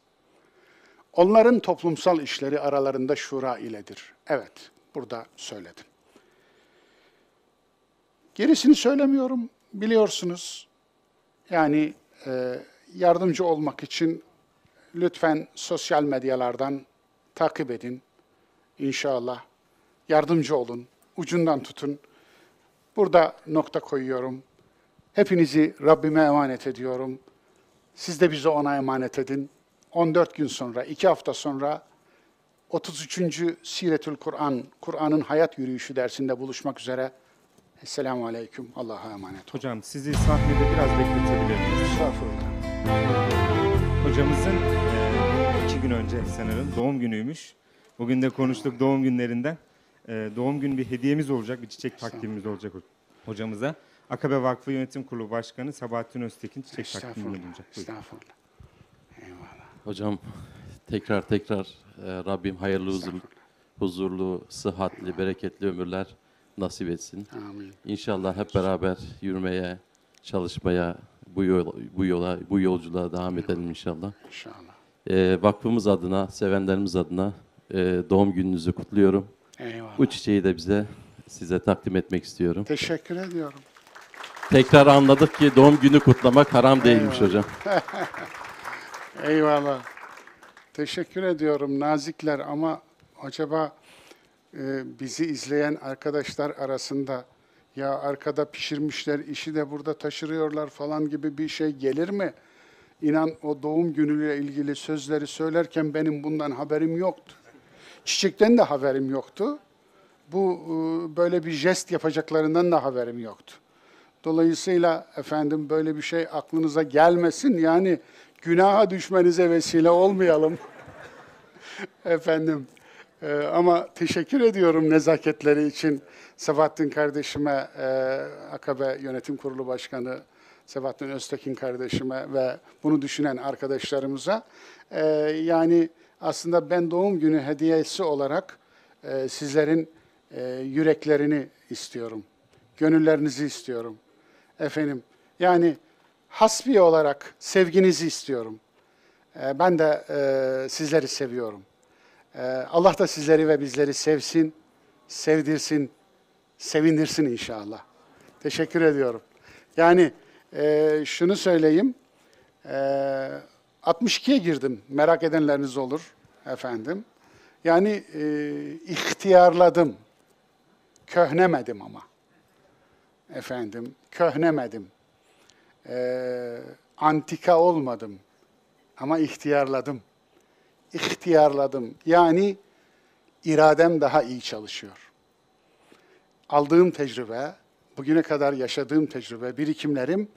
Onların toplumsal işleri aralarında şura iledir. Evet, burada söyledim. Gerisini söylemiyorum, biliyorsunuz. Yani e, yardımcı olmak için lütfen sosyal medyalardan takip edin. İnşallah yardımcı olun ucundan tutun. Burada nokta koyuyorum. Hepinizi Rabbime emanet ediyorum. Siz de bizi ona emanet edin. 14 gün sonra, 2 hafta sonra 33. Siretül Kur'an, Kur'an'ın hayat yürüyüşü dersinde buluşmak üzere. Esselamu Aleyküm. Allah'a emanet olun. Hocam sizi sahnede biraz bekletebilir miyiz? Estağfurullah. Hocamızın e, iki gün önce sanırım doğum günüymüş. Bugün de konuştuk doğum günlerinden. E, doğum günü bir hediyemiz olacak, bir çiçek takdimimiz olacak ho- hocamıza. Akabe Vakfı Yönetim Kurulu Başkanı Sabahattin Öztekin çiçek takdiminde Estağfurullah. bulunacak. Buyurun. Estağfurullah. Eyvallah. Hocam tekrar tekrar e, Rabbim hayırlı huzurlu, huzurlu, sıhhatli, bereketli ömürler nasip etsin. Amin. İnşallah hep beraber yürümeye, çalışmaya, bu yola, bu yola, bu yolculuğa devam edelim inşallah. İnşallah. E, vakfımız adına, sevenlerimiz adına e, doğum gününüzü kutluyorum. Eyvallah. Bu çiçeği de bize size takdim etmek istiyorum. Teşekkür ediyorum. Tekrar anladık ki doğum günü kutlamak haram değilmiş hocam. Eyvallah. Teşekkür ediyorum nazikler ama acaba e, bizi izleyen arkadaşlar arasında ya arkada pişirmişler işi de burada taşırıyorlar falan gibi bir şey gelir mi? İnan o doğum günüyle ilgili sözleri söylerken benim bundan haberim yoktu. Çiçekten de haberim yoktu. Bu e, böyle bir jest yapacaklarından da haberim yoktu. Dolayısıyla efendim böyle bir şey aklınıza gelmesin. Yani günaha düşmenize vesile olmayalım. efendim e, ama teşekkür ediyorum nezaketleri için Sebahattin kardeşime, e, Akabe Yönetim Kurulu Başkanı Sebahattin Öztekin kardeşime ve bunu düşünen arkadaşlarımıza. E, yani aslında ben doğum günü hediyesi olarak e, sizlerin e, yüreklerini istiyorum. Gönüllerinizi istiyorum. Efendim yani hasbi olarak sevginizi istiyorum. E, ben de e, sizleri seviyorum. E, Allah da sizleri ve bizleri sevsin, sevdirsin, sevindirsin inşallah. Teşekkür ediyorum. Yani e, şunu söyleyeyim, e, 62'ye girdim, merak edenleriniz olur efendim. Yani e, ihtiyarladım, köhnemedim ama. Efendim, köhnemedim. E, antika olmadım ama ihtiyarladım. İhtiyarladım. Yani iradem daha iyi çalışıyor aldığım tecrübe, bugüne kadar yaşadığım tecrübe, birikimlerim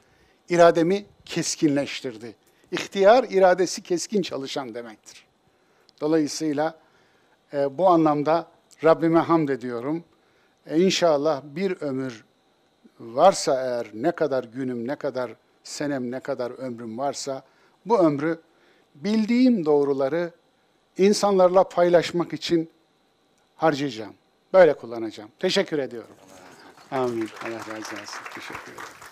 irademi keskinleştirdi. İhtiyar iradesi keskin çalışan demektir. Dolayısıyla e, bu anlamda Rabbime hamd ediyorum. E, inşallah bir ömür varsa eğer ne kadar günüm, ne kadar senem, ne kadar ömrüm varsa bu ömrü bildiğim doğruları insanlarla paylaşmak için harcayacağım. Böyle kullanacağım. Teşekkür ediyorum. Amin. Allah razı olsun. Teşekkür ederim.